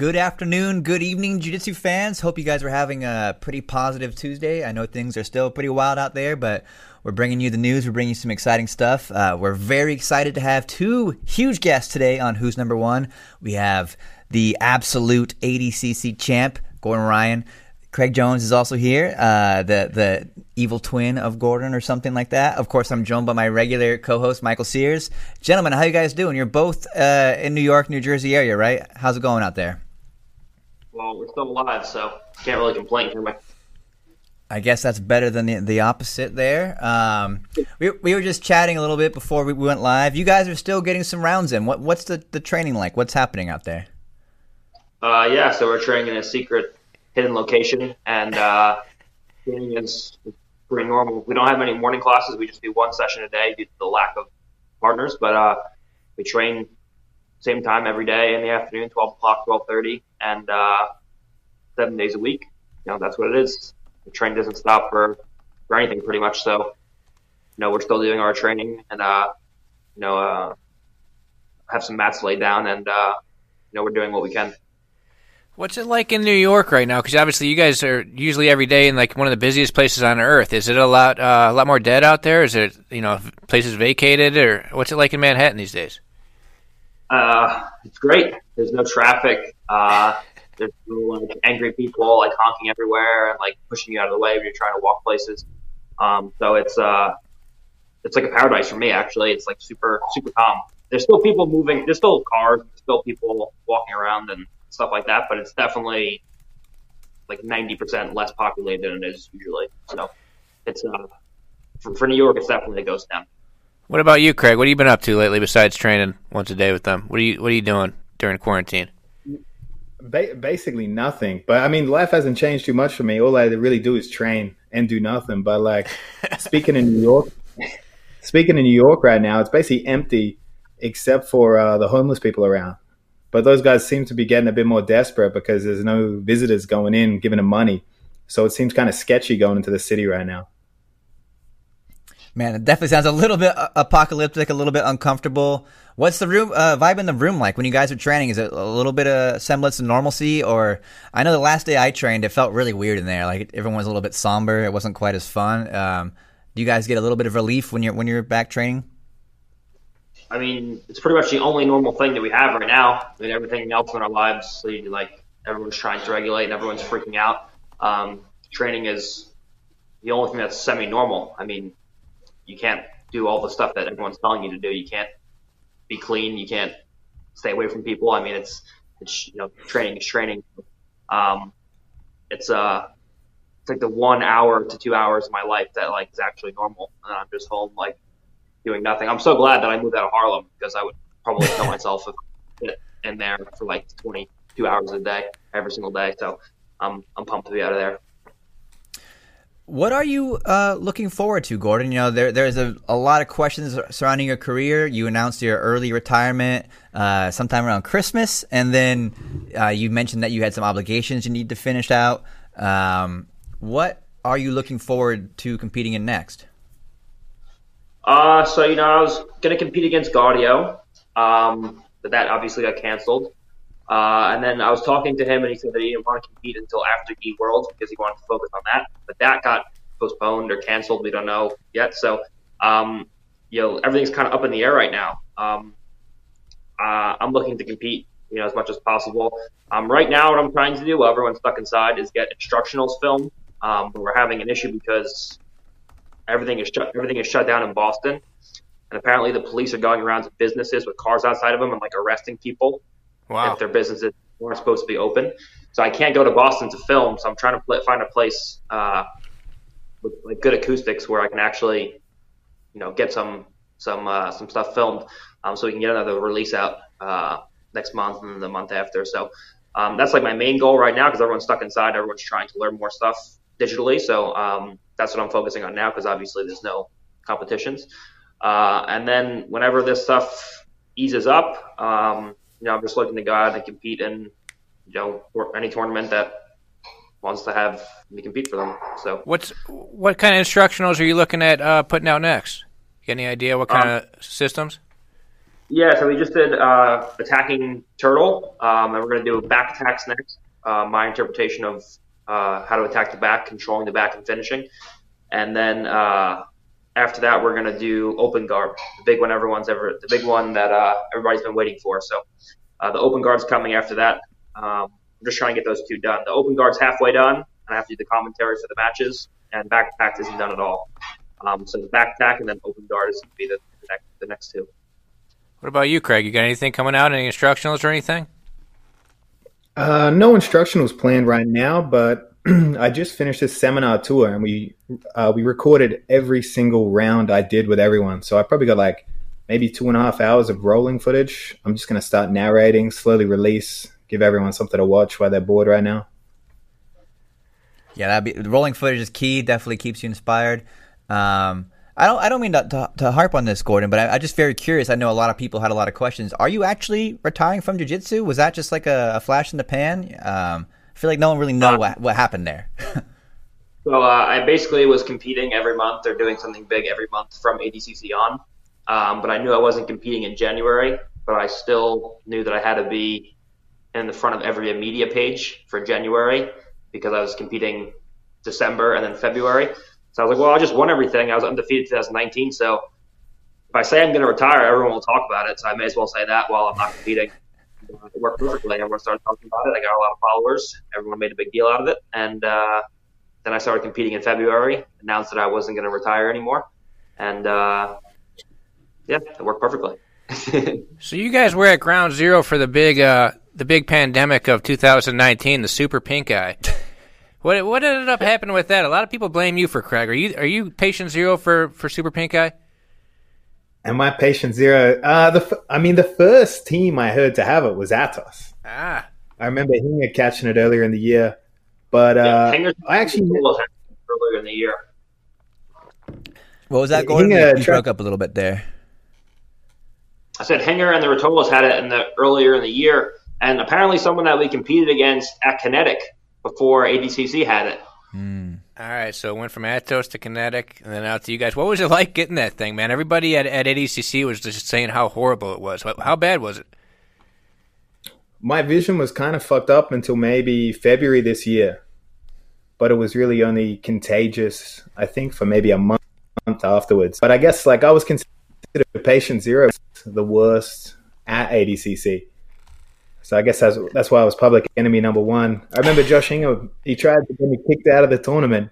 Good afternoon, good evening, Jiu Jitsu fans. Hope you guys are having a pretty positive Tuesday. I know things are still pretty wild out there, but we're bringing you the news. We're bringing you some exciting stuff. Uh, we're very excited to have two huge guests today on Who's Number One. We have the absolute ADCC champ, Gordon Ryan. Craig Jones is also here, uh, the the evil twin of Gordon or something like that. Of course, I'm joined by my regular co-host Michael Sears. Gentlemen, how you guys doing? You're both uh, in New York, New Jersey area, right? How's it going out there? Well, we're still alive, so can't really complain. Can we? I guess that's better than the, the opposite there. Um, we, we were just chatting a little bit before we went live. You guys are still getting some rounds in. What what's the, the training like? What's happening out there? Uh, yeah, so we're training in a secret hidden location, and uh, training is pretty normal. We don't have any morning classes. We just do one session a day due to the lack of partners. But uh, we train same time every day in the afternoon, 12 o'clock, 12:30, and uh, seven days a week. You know, that's what it is. The train doesn't stop for for anything, pretty much. So, you know, we're still doing our training, and uh, you know, uh, have some mats laid down, and uh, you know, we're doing what we can. What's it like in New York right now? Because obviously you guys are usually every day in like one of the busiest places on earth. Is it a lot, uh, a lot more dead out there? Is it you know places vacated, or what's it like in Manhattan these days? Uh, it's great. There's no traffic. Uh, there's no like angry people like honking everywhere and like pushing you out of the way when you're trying to walk places. Um, so it's uh, it's like a paradise for me actually. It's like super super calm. There's still people moving. There's still cars. There's still people walking around and stuff like that. But it's definitely like 90% less populated than it is usually. So it's uh, for, for New York, it's definitely a ghost town. What about you, Craig? What have you been up to lately besides training once a day with them? What are you What are you doing during quarantine? Ba- basically nothing. But I mean, life hasn't changed too much for me. All I really do is train and do nothing. But like speaking in New York, speaking in New York right now, it's basically empty except for uh, the homeless people around. But those guys seem to be getting a bit more desperate because there's no visitors going in giving them money. So it seems kind of sketchy going into the city right now. Man, it definitely sounds a little bit apocalyptic, a little bit uncomfortable. What's the room uh, vibe in the room like when you guys are training? Is it a little bit of semblance of normalcy, or I know the last day I trained, it felt really weird in there. Like everyone was a little bit somber. It wasn't quite as fun. Um, do you guys get a little bit of relief when you're when you're back training? I mean, it's pretty much the only normal thing that we have right now. I mean, everything else in our lives, like everyone's trying to regulate and everyone's freaking out. Um, training is the only thing that's semi-normal. I mean, you can't do all the stuff that everyone's telling you to do. You can't be clean. You can't stay away from people. I mean, it's it's you know, training is training. Um, it's uh, it's like the one hour to two hours of my life that like is actually normal, and I'm just home like doing nothing. I'm so glad that I moved out of Harlem because I would probably kill myself if in there for like 22 hours a day every single day. So I'm I'm pumped to be out of there. What are you uh, looking forward to, Gordon? You know, there, there's a, a lot of questions surrounding your career. You announced your early retirement uh, sometime around Christmas, and then uh, you mentioned that you had some obligations you need to finish out. Um, what are you looking forward to competing in next? Uh, so you know, I was gonna compete against Gaudio, um, but that obviously got canceled. Uh, and then I was talking to him, and he said that he didn't want to compete until after E Worlds because he wanted to focus on that. But that got postponed or canceled. We don't know yet. So, um, you know, everything's kind of up in the air right now. Um, uh, I'm looking to compete, you know, as much as possible. Um, right now, what I'm trying to do while everyone's stuck inside is get instructionals filmed. Um, but we're having an issue because everything is shut. Everything is shut down in Boston, and apparently the police are going around to businesses with cars outside of them and like arresting people Wow. if their businesses weren't supposed to be open. So I can't go to Boston to film. So I'm trying to find a place uh, with like good acoustics where I can actually, you know, get some some uh, some stuff filmed, um, so we can get another release out uh, next month and the month after. So um, that's like my main goal right now because everyone's stuck inside. Everyone's trying to learn more stuff digitally. So um, that's what I'm focusing on now because obviously there's no competitions. Uh, and then whenever this stuff eases up, um, you know, I'm just looking to go out and compete in, you know, any tournament that wants to have me compete for them. So What's what kind of instructionals are you looking at uh, putting out next? Any idea what kind of systems? yeah, so we just did uh, attacking turtle, um, and we're going to do back attacks next. Uh, my interpretation of uh, how to attack the back, controlling the back, and finishing. And then uh, after that, we're going to do open guard, the big one everyone's ever, the big one that uh, everybody's been waiting for. So uh, the open guard's coming after that. Um, I'm just trying to get those two done. The open guard's halfway done, and I have to do the commentary for the matches, and back attack isn't done at all. Um, so the back attack and then open guard is going to be the, the, next, the next two. What about you, Craig? You got anything coming out? Any instructionals or anything? Uh, no instructionals planned right now, but I just finished this seminar tour and we uh, we recorded every single round I did with everyone. So I probably got like maybe two and a half hours of rolling footage. I'm just gonna start narrating, slowly release, give everyone something to watch while they're bored right now. Yeah, that'd be rolling footage is key. Definitely keeps you inspired. Um, I don't. I don't mean to, to, to harp on this, Gordon, but I, I'm just very curious. I know a lot of people had a lot of questions. Are you actually retiring from jiu-jitsu? Was that just like a, a flash in the pan? Um, feel like no one really know what what happened there. So uh, I basically was competing every month or doing something big every month from ADCC on. Um, but I knew I wasn't competing in January, but I still knew that I had to be in the front of every media page for January because I was competing December and then February. So I was like, well, I just won everything. I was undefeated 2019. So if I say I'm going to retire, everyone will talk about it. So I may as well say that while I'm not competing. It worked perfectly. Everyone started talking about it. I got a lot of followers. Everyone made a big deal out of it. And uh, then I started competing in February, announced that I wasn't going to retire anymore. And uh, yeah, it worked perfectly. So you guys were at ground zero for the big uh, the big pandemic of 2019, the super pink eye. What what ended up happening with that? A lot of people blame you for Craig. Are you are you patient zero for for super pink eye? Am my patient zero? Uh, the f- I mean, the first team I heard to have it was Atos. Ah, I remember Hinger catching it earlier in the year, but uh, yeah, Hangers- I actually earlier in the year. what was that, going? Gordon? he, You you tried- broke up a little bit there. I said Hinger and the Rotolos had it in the earlier in the year, and apparently someone that we competed against at Kinetic before ADCC had it. All right. So it went from Atos to Kinetic, and then out to you guys. What was it like getting that thing, man? Everybody at at ADCC was just saying how horrible it was. How- bad was it? my vision was kind of fucked up until maybe February this year, but it was really only contagious, I think, for maybe a month afterwards. But I guess like I was considered a patient zero, the worst at ADCC. So I guess that's that's why I was public enemy number one. I remember Josh Hinger, he tried to get me kicked out of the tournament,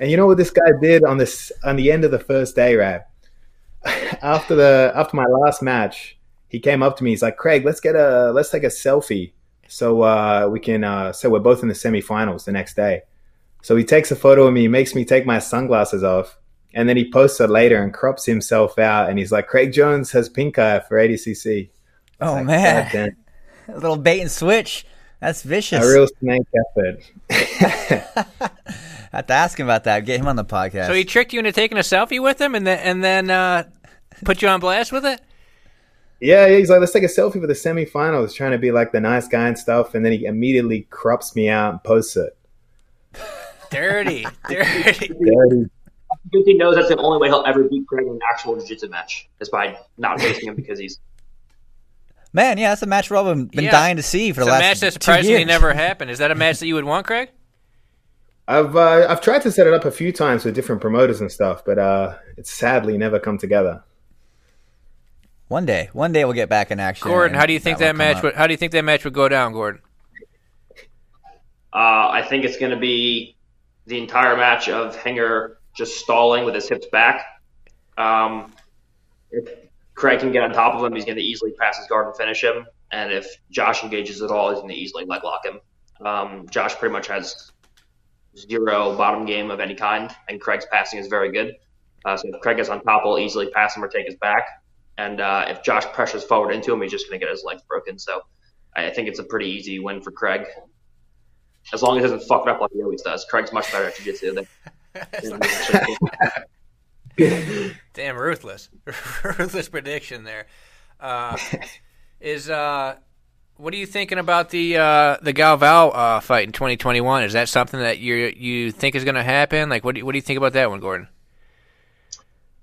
and you know what this guy did on this on the end of the first day, right? after the after my last match, he came up to me. He's like, "Craig, let's get a let's take a selfie so uh, we can uh, so we're both in the semifinals the next day." So he takes a photo of me, makes me take my sunglasses off, and then he posts it later and crops himself out, and he's like, "Craig Jones has pink eye for ADCC." Oh Like, man, a little bait and switch. That's vicious. a real snake effort. I have to ask him about that. Get him on the podcast. So he tricked you into taking a selfie with him, and then and then uh, put you on blast with it. Yeah, yeah, he's like, let's take a selfie for the semifinals, trying to be like the nice guy and stuff, and then he immediately crops me out and posts it. Dirty, dirty. Dirty. Because he knows that's the only way he'll ever beat Craig in an actual jiu-jitsu match is by not facing him because he's Man, yeah, that's a match we've all been, been Yeah. dying to see for It's the last. a match that two surprisingly never happened. Is that a match that you would want, Craig? I've uh, I've tried to set it up a few times with different promoters and stuff, but uh, it's sadly never come together. One day, one day we'll get back in action. Gordon, how do you think that, that match? Would, how do you think that match would go down, Gordon? Uh, I think it's going to be the entire match of Hinger just stalling with his hips back. Um, if Craig can get on top of him, he's going to easily pass his guard and finish him. And if Josh engages at all, he's going to easily leg lock him. Um, Josh pretty much has zero bottom game of any kind, and Craig's passing is very good. Uh, so if Craig gets on top, he'll easily pass him or take his back. And uh, if Josh pressures forward into him, he's just going to get his legs broken. So I think it's a pretty easy win for Craig. As long as he doesn't fuck it up like he always does. Craig's much better at jiu-jitsu than. Damn ruthless, ruthless prediction there. Uh, is uh, what are you thinking about the uh, the Galvão uh, fight in 2021? Is that something that you you think is going to happen? Like, what do you, what do you think about that one, Gordon?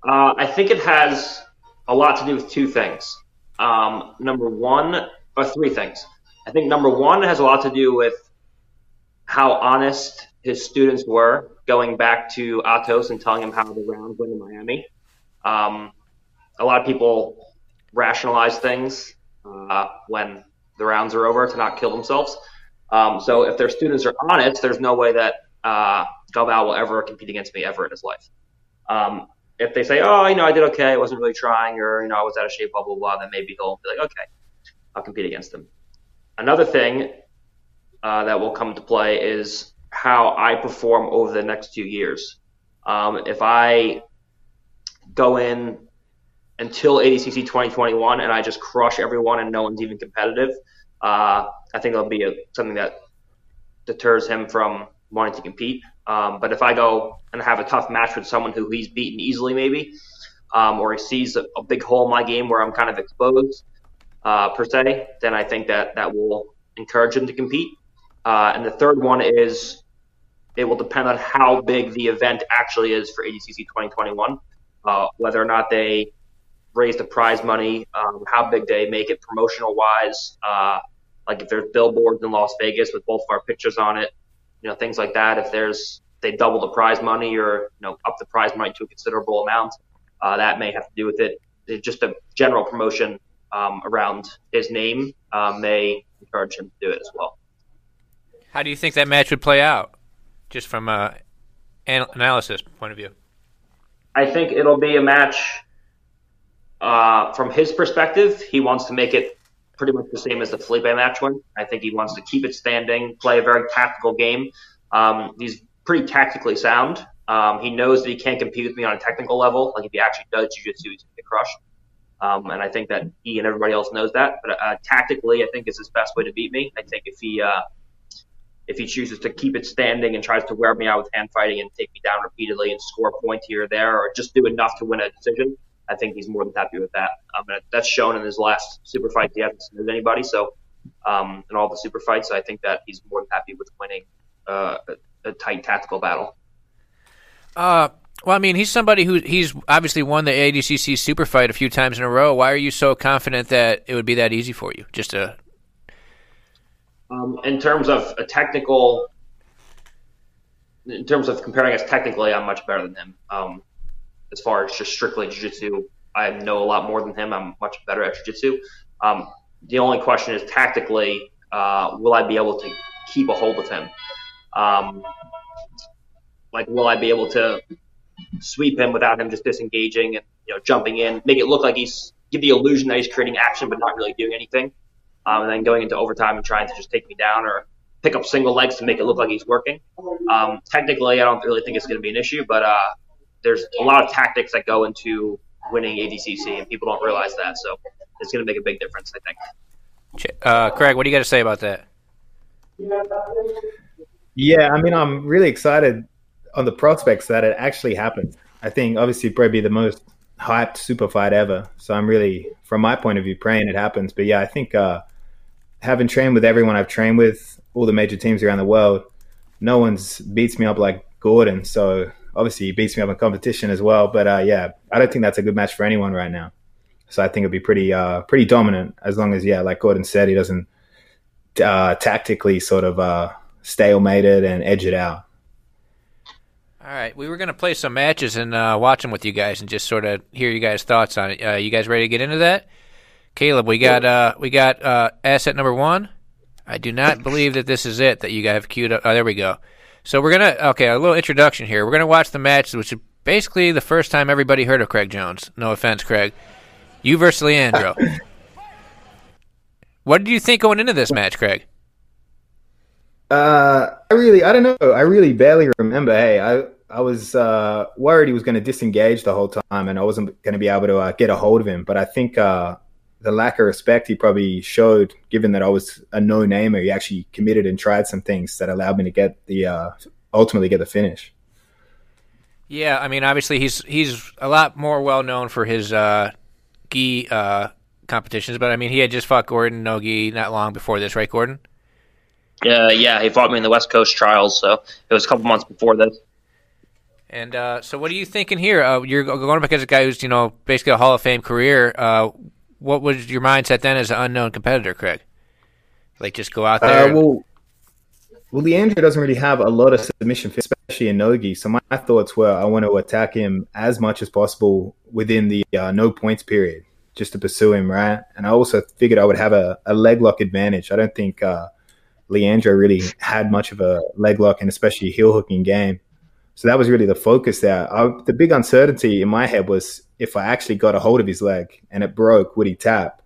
Uh, I think it has a lot to do with two things. Um, number one, or three things. I think number one has a lot to do with how honest his students were going back to Atos and telling him how the rounds went in Miami. Um, a lot of people rationalize things uh, when the rounds are over to not kill themselves. Um, so if their students are honest, there's no way that uh, Galvão will ever compete against me ever in his life. Um, if they say, oh, you know, I did okay, I wasn't really trying, or you know, I was out of shape, blah blah blah, then maybe he'll be like, okay, I'll compete against him. Another thing uh, that will come into play is how I perform over the next two years. Um, if I go in until ADCC 2021 and I just crush everyone and no one's even competitive, uh, I think it'll be a, something that deters him from wanting to compete. Um, but if I go and have a tough match with someone who he's beaten easily, maybe, um, or he sees a, a, big hole in my game where I'm kind of exposed uh, per se, then I think that that will encourage him to compete. Uh, and the third one is it will depend on how big the event actually is for ADCC 2021, uh, whether or not they raise the prize money, um, how big they make it promotional wise. Uh, like if there's billboards in Las Vegas with both of our pictures on it, you know, things like that. If there's they double the prize money or you know up the prize money to a considerable amount, uh, that may have to do with it. It's just a general promotion um, around his name uh, may encourage him to do it as well. How do you think that match would play out, just from a analysis point of view? I think it'll be a match. Uh, from his perspective, he wants to make it pretty much the same as the Felipe match one. I think he wants to keep it standing, play a very tactical game. Um, he's pretty tactically sound. Um, he knows that he can't compete with me on a technical level. Like if he actually does jiu-jitsu, he's to get crushed. Um, and I think that he and everybody else knows that. But uh, tactically, I think is his best way to beat me. I think if he uh, if he chooses to keep it standing and tries to wear me out with hand fighting and take me down repeatedly and score a point here or there, or just do enough to win a decision, I think he's more than happy with that. Um, that's shown in his last super fight. He hasn't submitted anybody, so um, in all the super fights, I think that he's more than happy with winning uh, a, a, tight tactical battle. Uh, well, I mean, he's somebody who he's obviously won the ADCC super fight a few times in a row. Why are you so confident that it would be that easy for you? Just to um, in terms of a technical, in terms of comparing us technically, I'm much better than him. Um, as far as just strictly jiu-jitsu, I know a lot more than him. I'm much better at jiu-jitsu. Um, the only question is tactically, uh, will I be able to keep a hold of him? Um, like, will I be able to sweep him without him just disengaging and you know jumping in, make it look like he's give the illusion that he's creating action but not really doing anything, um, and then going into overtime and trying to just take me down or pick up single legs to make it look like he's working. Um, technically, I don't really think it's going to be an issue, but uh, there's a lot of tactics that go into winning ADCC, and people don't realize that. So it's going to make a big difference, I think. Uh, Craig, what do you got to say about that? Yeah, I mean, I'm really excited on the prospects that it actually happens. I think obviously probably the most hyped super fight ever. So I'm really, from my point of view, praying it happens. But yeah, I think uh, having trained with everyone I've trained with, all the major teams around the world, no one's beats me up like Gordon. So obviously he beats me up in competition as well. But uh, yeah, I don't think that's a good match for anyone right now. So I think it'd be pretty uh, pretty dominant as long as yeah, like Gordon said, he doesn't uh, tactically sort of uh, stalemate it and edge it out. All right, we were going to play some matches and uh, watch them with you guys, and just sort of hear you guys' thoughts on it. Uh, you guys ready to get into that? Caleb, we got uh, we got uh, asset number one. I do not believe that this is it that you guys have queued up. Oh, there we go. So we're gonna okay, a little introduction here. We're gonna watch the match, which is basically the first time everybody heard of Craig Jones. No offense, Craig. You versus Leandro. what did you think going into this match, Craig? Uh, I really, I don't know. I really barely remember. Hey, I, I was uh, worried he was going to disengage the whole time, and I wasn't going to be able to uh, get a hold of him. But I think uh, the lack of respect he probably showed, given that I was a no-namer, he actually committed and tried some things that allowed me to get the uh, ultimately get the finish. Yeah, I mean, obviously he's he's a lot more well known for his uh, gi uh, competitions, but I mean, he had just fought Gordon Nogi not long before this, right, Gordon? Uh, yeah, he fought me in the West Coast trials, so it was a couple months before this. And uh, so, what are you thinking here? Uh, you're going up against a guy who's, you know, basically a Hall of Fame career. Uh, what was your mindset then as an unknown competitor, Craig? Like, just go out there. Uh, well, well, Leandro doesn't really have a lot of submission, especially in Nogi. So my thoughts were, I want to attack him as much as possible within the uh, no points period, just to pursue him, right? And I also figured I would have a, a leg lock advantage. I don't think uh, Leandro really had much of a leg lock and especially heel hooking game. So that was really the focus there. I, the big uncertainty in my head was if I actually got a hold of his leg and it broke, would he tap?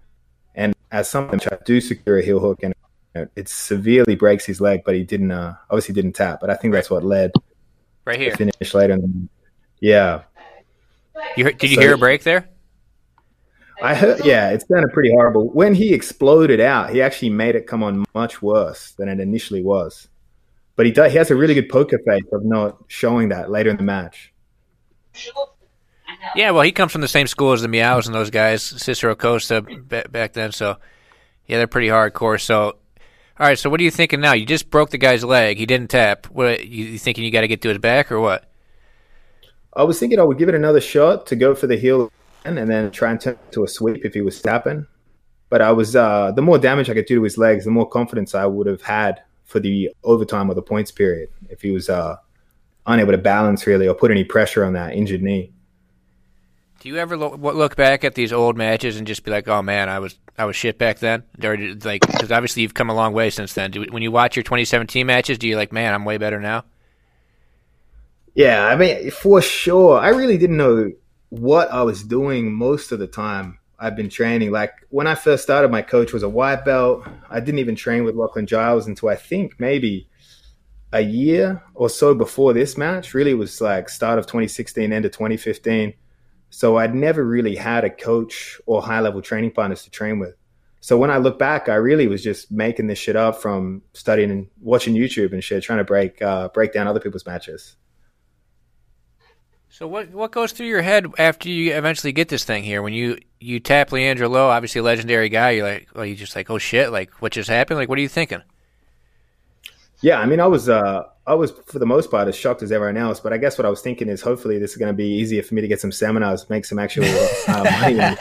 And as someone I do secure a heel hook and it severely breaks his leg, but he didn't. Uh, obviously, didn't tap. But I think that's what led right here finish later. Yeah. You heard, did you so, hear a break there? I heard, yeah, it sounded pretty horrible. When he exploded out, he actually made it come on much worse than it initially was. But he does, he has a really good poker face of not showing that later in the match. Yeah, well, he comes from the same school as the Miyaos and those guys, Cicero Costa back then. So, yeah, they're pretty hardcore. So, all right. So, what are you thinking now? You just broke the guy's leg. He didn't tap. What you thinking? You got to get to his back or what? I was thinking I would give it another shot to go for the heel and then try and turn to a sweep if he was tapping. But I was uh, the more damage I could do to his legs, the more confidence I would have had for the overtime or the points period if he was uh, unable to balance really or put any pressure on that injured knee. Do you ever look, back at these old matches and just be like, "Oh man, I was I was shit back then"? Or like, because obviously you've come a long way since then. Do, when you watch your 2017 matches, do you like, "Man, I'm way better now"? Yeah, I mean, for sure. I really didn't know what I was doing most of the time I've been training. Like when I first started, my coach was a white belt. I didn't even train with Lachlan Giles until I think maybe a year or so before this match. Really, was like start of 2016, end of 2015. So I'd never really had a coach or high level training partners to train with. So when I look back, I really was just making this shit up from studying and watching YouTube and shit, trying to break uh, break down other people's matches. So what what goes through your head after you eventually get this thing here? When you you tap Leandro Lo, obviously a legendary guy, you're like, well, you just like, oh shit, like what just happened? Like, what are you thinking? Yeah, I mean, I was uh, I was for the most part as shocked as everyone else, but I guess what I was thinking is hopefully this is going to be easier for me to get some seminars, make some actual uh, money.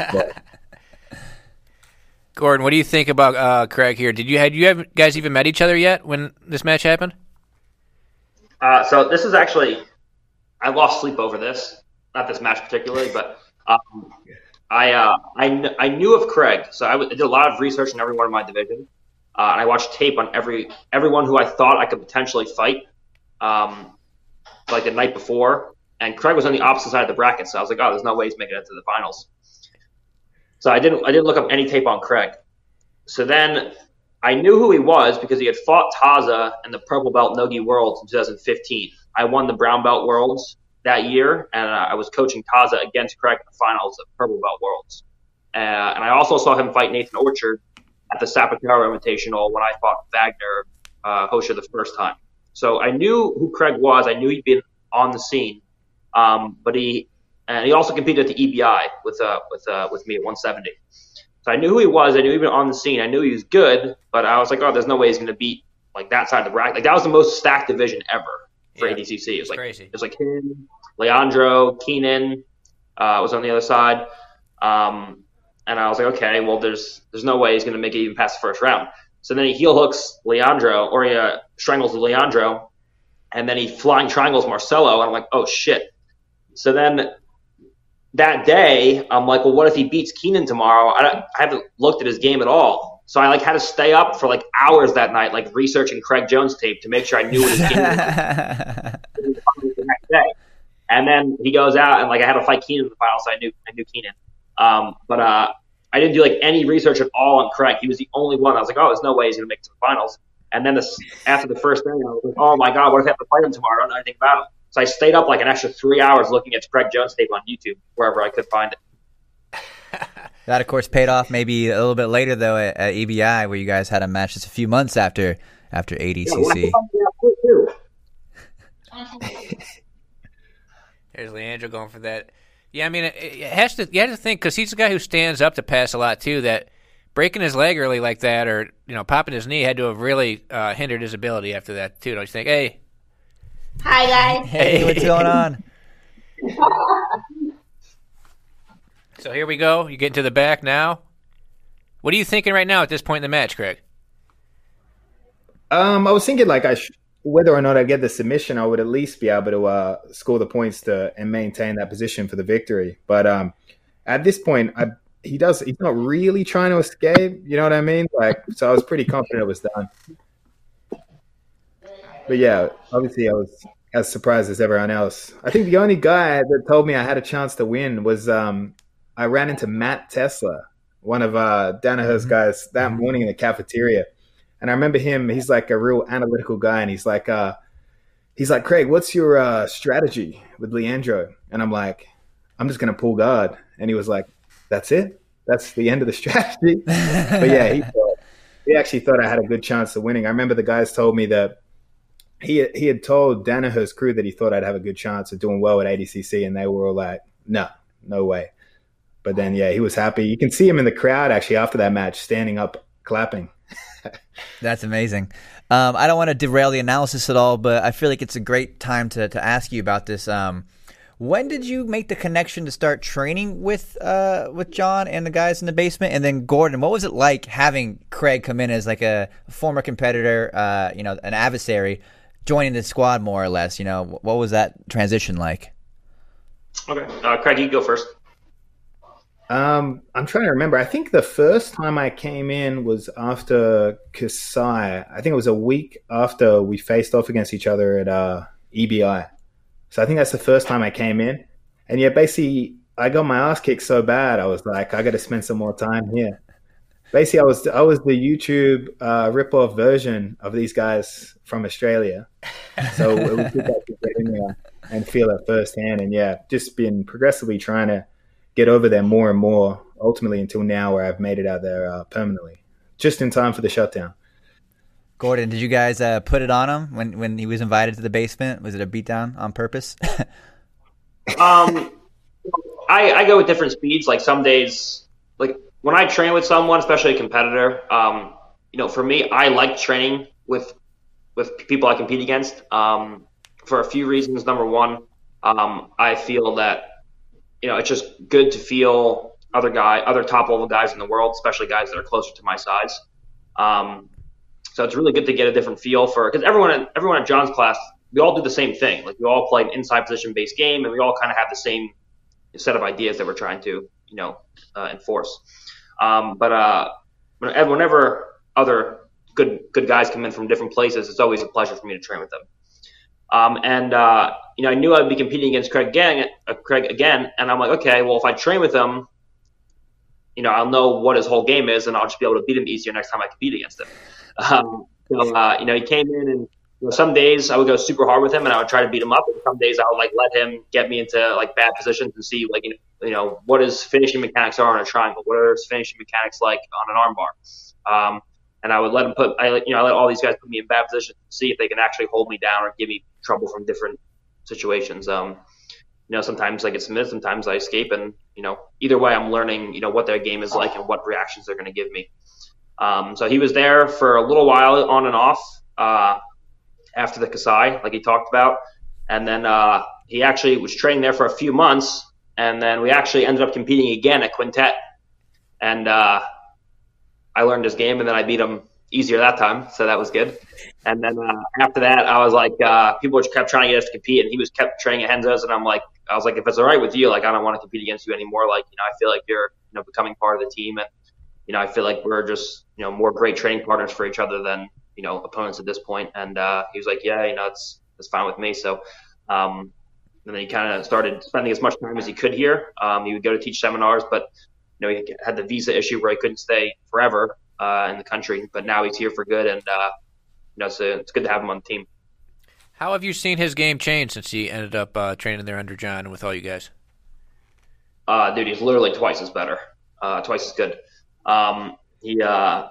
Gordon, what do you think about uh, Craig here? Did you had you have guys even met each other yet when this match happened? Uh, so this is actually I lost sleep over this, not this match particularly, but um, I, uh, I, kn- I knew of Craig, so I, w- I did a lot of research in every one of my division, uh, and I watched tape on every everyone who I thought I could potentially fight, um, like the night before. And Craig was on the opposite side of the bracket, so I was like, oh, there's no way he's making it to the finals. So I didn't I didn't look up any tape on Craig. So then I knew who he was because he had fought Taza in the purple belt Nogi Worlds in 2015. I won the brown belt worlds that year, and I was coaching Taza against Craig in the finals of purple belt worlds. Uh, and I also saw him fight Nathan Orchard at the Sapatero Invitational when I fought Wagner uh, Rocha the first time. So I knew who Craig was. I knew he'd been on the scene, um, but he and he also competed at the EBI with uh, with uh, with me at 170. So I knew who he was. I knew he'd been on the scene. I knew he was good, but I was like, oh, there's no way he's going to beat like that side of the bracket. Like that was the most stacked division ever for yeah, ADCC. It was like crazy. it was like him, Leandro, Keenan uh, was on the other side, um, and I was like, okay, well, there's there's no way he's going to make it even past the first round. So then he heel hooks Leandro, or he uh, strangles Leandro, and then he flying triangles Marcelo, and I'm like, oh shit. So then that day, I'm like, well, what if he beats Keenan tomorrow? I, I haven't looked at his game at all. So I like had to stay up for like hours that night, like researching Craig Jones tape to make sure I knew what his game was the next day. And then he goes out and like I had to fight Keenan in the finals, so I knew I knew Keenan. Um, but uh, I didn't do like any research at all on Craig. He was the only one. I was like, oh, there's no way he's gonna make it to the finals. And then this, after the first thing, I was like, oh my god, what if I have to fight him tomorrow? I don't know anything about him. So I stayed up like an extra three hours looking at Craig Jones tape on YouTube wherever I could find it. that of course paid off maybe a little bit later though at, at EBI where you guys had a match just a few months after after ADCC. Yeah, There's Leandro going for that. Yeah, I mean, it, it has to. You have to think because he's a guy who stands up to pass a lot too. That breaking his leg early like that, or you know, popping his knee, had to have really uh, hindered his ability after that too. Don't you think? Hey, hi guys. Hey, what's going on? so here we go. You get into the back now. What are you thinking right now at this point in the match, Craig? Um, I was thinking like I sh- whether or not I get the submission, I would at least be able to uh, score the points to and maintain that position for the victory. But um, at this point, I, he does he's not really trying to escape. You know what I mean? Like, so I was pretty confident it was done. But yeah, obviously I was as surprised as everyone else. I think the only guy that told me I had a chance to win was um, I ran into Matt Tesla, one of uh, Danaher's mm-hmm. guys, that morning in the cafeteria and I remember him, he's like a real analytical guy. And he's like, uh, he's like, Craig, what's your uh, strategy with Leandro? And I'm like, I'm just going to pull guard. And he was like, that's it. That's the end of the strategy. but yeah, he, thought, he actually thought I had a good chance of winning. I remember the guys told me that he he had told Danaher's crew that he thought I'd have a good chance of doing well at ADCC, and they were all like, "No, no way." But then, yeah, he was happy. You can see him in the crowd actually after that match, standing up, clapping. That's amazing. Um, I don't want to derail the analysis at all, but I feel like it's a great time to, to ask you about this. Um, when did you make the connection to start training with uh, with John and the guys in the basement, and then Gordon? What was it like having Craig come in as like a former competitor, uh, you know, an adversary, joining the squad more or less? You know, what was that transition like? Okay, uh, Craig, you go first. Um, I'm trying to remember. I think the first time I came in was after Kasai. I think it was a week after we faced off against each other at uh, EBI. So I think that's the first time I came in. And yeah, basically, I got my ass kicked so bad. I was like, I got to spend some more time here. Basically, I was I was the YouTube uh, rip-off version of these guys from Australia. So it was good to get in there and feel it firsthand. And yeah, just been progressively trying to get over there more and more, ultimately until now where I've made it out there uh, permanently, just in time for the shutdown. Gordon, did you guys uh, put it on him when, when he was invited to the basement? Was it a beatdown on purpose? um, I, I go with different speeds. Like some days, like when I train with someone, especially a competitor, um, you know, for me, I like training with with people I compete against um, for a few reasons. Number one, um, I feel that you know, it's just good to feel other guy, other top level guys in the world, especially guys that are closer to my size. Um, so it's really good to get a different feel for because everyone, everyone at John's class, we all do the same thing. Like we all play an inside position based game, and we all kind of have the same set of ideas that we're trying to, you know, uh, enforce. Um, but uh, whenever other good good guys come in from different places, it's always a pleasure for me to train with them. Um, and uh, you know, I knew I'd be competing against Craig again, uh, Craig again, and I'm like, okay, well, if I train with him, you know, I'll know what his whole game is, and I'll just be able to beat him easier next time I compete against him. Um, so, uh, you know, he came in, and you know, some days I would go super hard with him, and I would try to beat him up, and some days I would like let him get me into like bad positions and see like you know, you know what his finishing mechanics are on a triangle, what are his finishing mechanics like on an armbar. Um, and I would let them put, I you know, I let all these guys put me in bad positions to see if they can actually hold me down or give me trouble from different situations. Um, you know, sometimes I get submitted, sometimes I escape, and you know, either way, I'm learning, you know, what their game is like and what reactions they're going to give me. Um, so he was there for a little while on and off uh, after the Kasai, like he talked about, and then uh, he actually was training there for a few months, and then we actually ended up competing again at Quintet, and uh, I learned his game, and then I beat him easier that time, so that was good. And then uh, after that, I was like, uh, people just kept trying to get us to compete, and he was kept training at Renzo's, and I'm like, I was like, if it's all right with you, like I don't want to compete against you anymore. Like you know, I feel like you're you know becoming part of the team, and you know, I feel like we're just you know more great training partners for each other than you know opponents at this point. And uh, he was like, yeah, you know, it's it's fine with me. So. Um, and then he kind of started spending as much time as he could here. Um, he would go to teach seminars, but you know he had the visa issue where he couldn't stay forever uh, in the country. But now he's here for good, and uh, you know, so it's good to have him on the team. How have you seen his game change since he ended up uh, training there under John and with all you guys? Uh, dude, he's literally twice as better, uh, twice as good. Um, he, uh,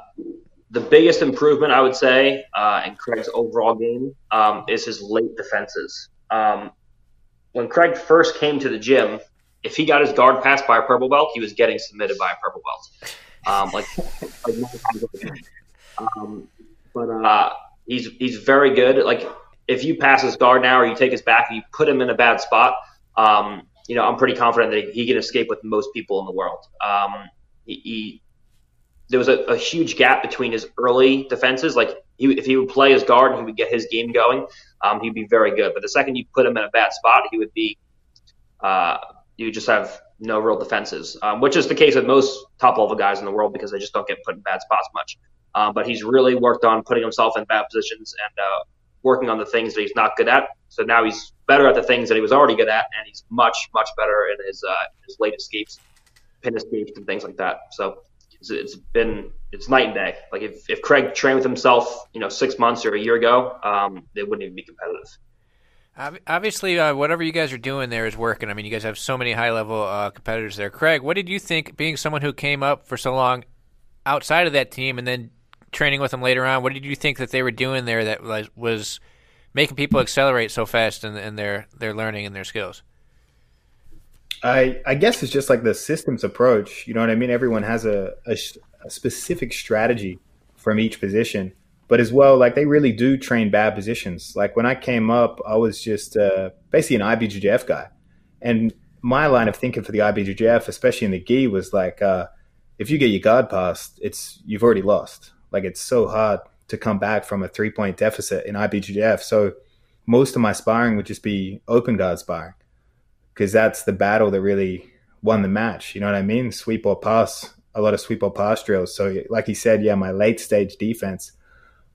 the biggest improvement I would say uh, in Craig's overall game um, is his late defenses. Um, when Craig first came to the gym, if he got his guard passed by a purple belt, he was getting submitted by a purple belt. Um, like, um, but uh, he's he's very good. Like if you pass his guard now or you take his back you put him in a bad spot, um, you know I'm pretty confident that he can escape with most people in the world. Um, he, he, there was a, a, huge gap between his early defenses. Like he, if he would play his guard and he would get his game going, um, he'd be very good. But the second you put him in a bad spot, he would be uh, you just have no real defenses, um, which is the case with most top level guys in the world because they just don't get put in bad spots much. Um, but he's really worked on putting himself in bad positions and uh, working on the things that he's not good at. So now he's better at the things that he was already good at, and he's much, much better in his uh, his late escapes, pin escapes, and things like that. So it's, it's been it's night and day. Like if, if Craig trained with himself, you know, six months or a year ago, um, they wouldn't even be competitive. Obviously, uh, whatever you guys are doing there is working. I mean, you guys have so many high level uh, competitors there. Craig, what did you think, being someone who came up for so long outside of that team and then training with them later on? What did you think that they were doing there that was, making people accelerate so fast in, in their, their learning and their skills? I I guess it's just like the systems approach. You know what I mean? Everyone has a, a, a specific strategy from each position but as well, like they really do train bad positions. Like when I came up, I was just uh, basically an IBJJF guy, and my line of thinking for the IBJJF, especially in the gi, was like, uh, if you get your guard passed, it's you've already lost. Like it's so hard to come back from a three point deficit in IBJJF. So most of my sparring would just be open guard sparring because that's the battle that really won the match. You know what I mean? Sweep or pass, a lot of sweep or pass drills. So like he said, yeah, my late stage defense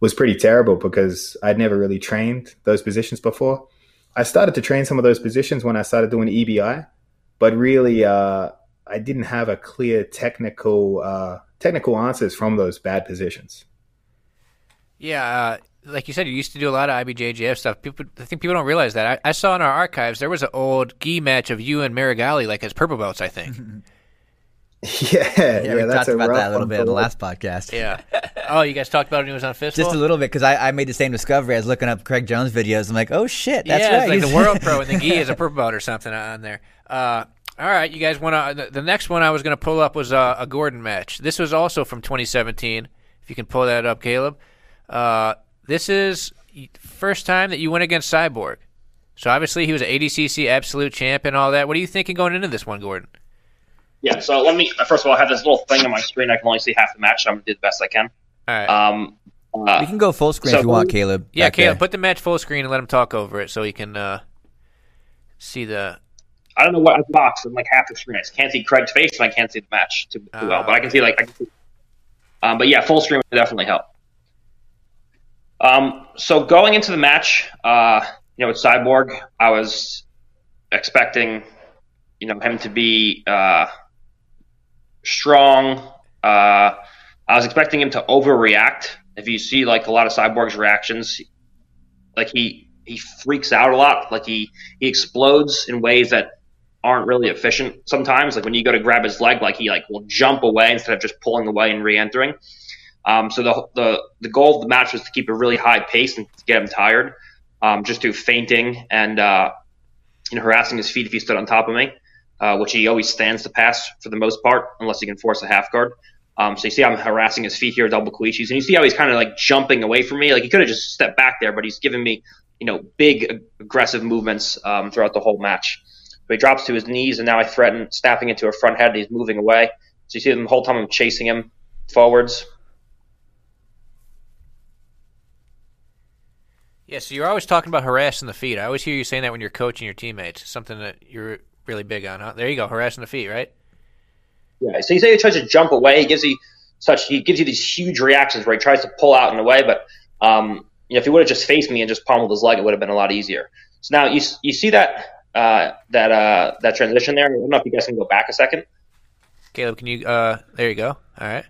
was pretty terrible because I'd never really trained those positions before. I started to train some of those positions when I started doing EBI, but really uh, I didn't have a clear technical uh, technical answers from those bad positions. Yeah, uh, like you said, you used to do a lot of IBJJF stuff. People, I think people don't realize that. I, I saw in our archives there was an old gi match of you and Meregali, like as purple belts, I think. Yeah, yeah, yeah we talked about that a little bit in the last podcast. Yeah. Oh, you guys talked about it when he was on Fistful? Just a little bit, because I, I, made the same discovery. I was looking up Craig Jones videos. I'm like, oh shit, that's yeah, right. like the World Pro and the gi is a purple belt or something on there. Uh, all right, you guys want to? The next one I was going to pull up was uh, a Gordon match. This was also from 2017. If you can pull that up, Caleb. Uh, this is first time that you went against Cyborg. So obviously he was an ADCC absolute champ and all that. What are you thinking going into this one, Gordon? Yeah, so let me first of all I have this little thing on my screen. I can only see half the match, so I'm gonna do the best I can. All right. Um, uh, we can go full screen so, if you want, Caleb. Yeah, Caleb, there. put the match full screen and let him talk over it so he can uh, see the. I don't know what box. I'm like half the screen. I can't see Craig's face, and I can't see the match too, too uh, well, but I can see like. I can see, um, but yeah, full screen would definitely help. Um, so going into the match, uh, you know, with Cyborg, I was expecting, you know, him to be uh, strong. Uh, I was expecting him to overreact. If you see like a lot of Cyborg's reactions, like he he freaks out a lot. Like he he explodes in ways that aren't really efficient sometimes. Like when you go to grab his leg, like he like will jump away instead of just pulling away and re-entering. Um, so the, the the goal of the match was to keep a really high pace and get him tired, um, just through feinting and uh, you know harassing his feet if he stood on top of me uh, which he always stands to pass for the most part, unless he can force a half guard. Um, so you see I'm harassing his feet here, double Kouchis, and you see how he's kind of like jumping away from me. Like he could have just stepped back there, but he's giving me, you know, big aggressive movements um, throughout the whole match. So he drops to his knees, and now I threaten snapping into a front head, and he's moving away. So you see the whole time I'm chasing him forwards. Yeah, so you're always talking about harassing the feet. I always hear you saying that when you're coaching your teammates. Something that you're really big on. Huh? There you go, harassing the feet, right? Yeah. So you say he tries to jump away. He gives you such. He gives you these huge reactions where he tries to pull out in a way, but um, you know, if he would have just faced me and just pummeled his leg, it would have been a lot easier. So now you you see that uh, that uh, that transition there. I don't know if you guys can go back a second. Caleb, can you? Uh, there you go. All right.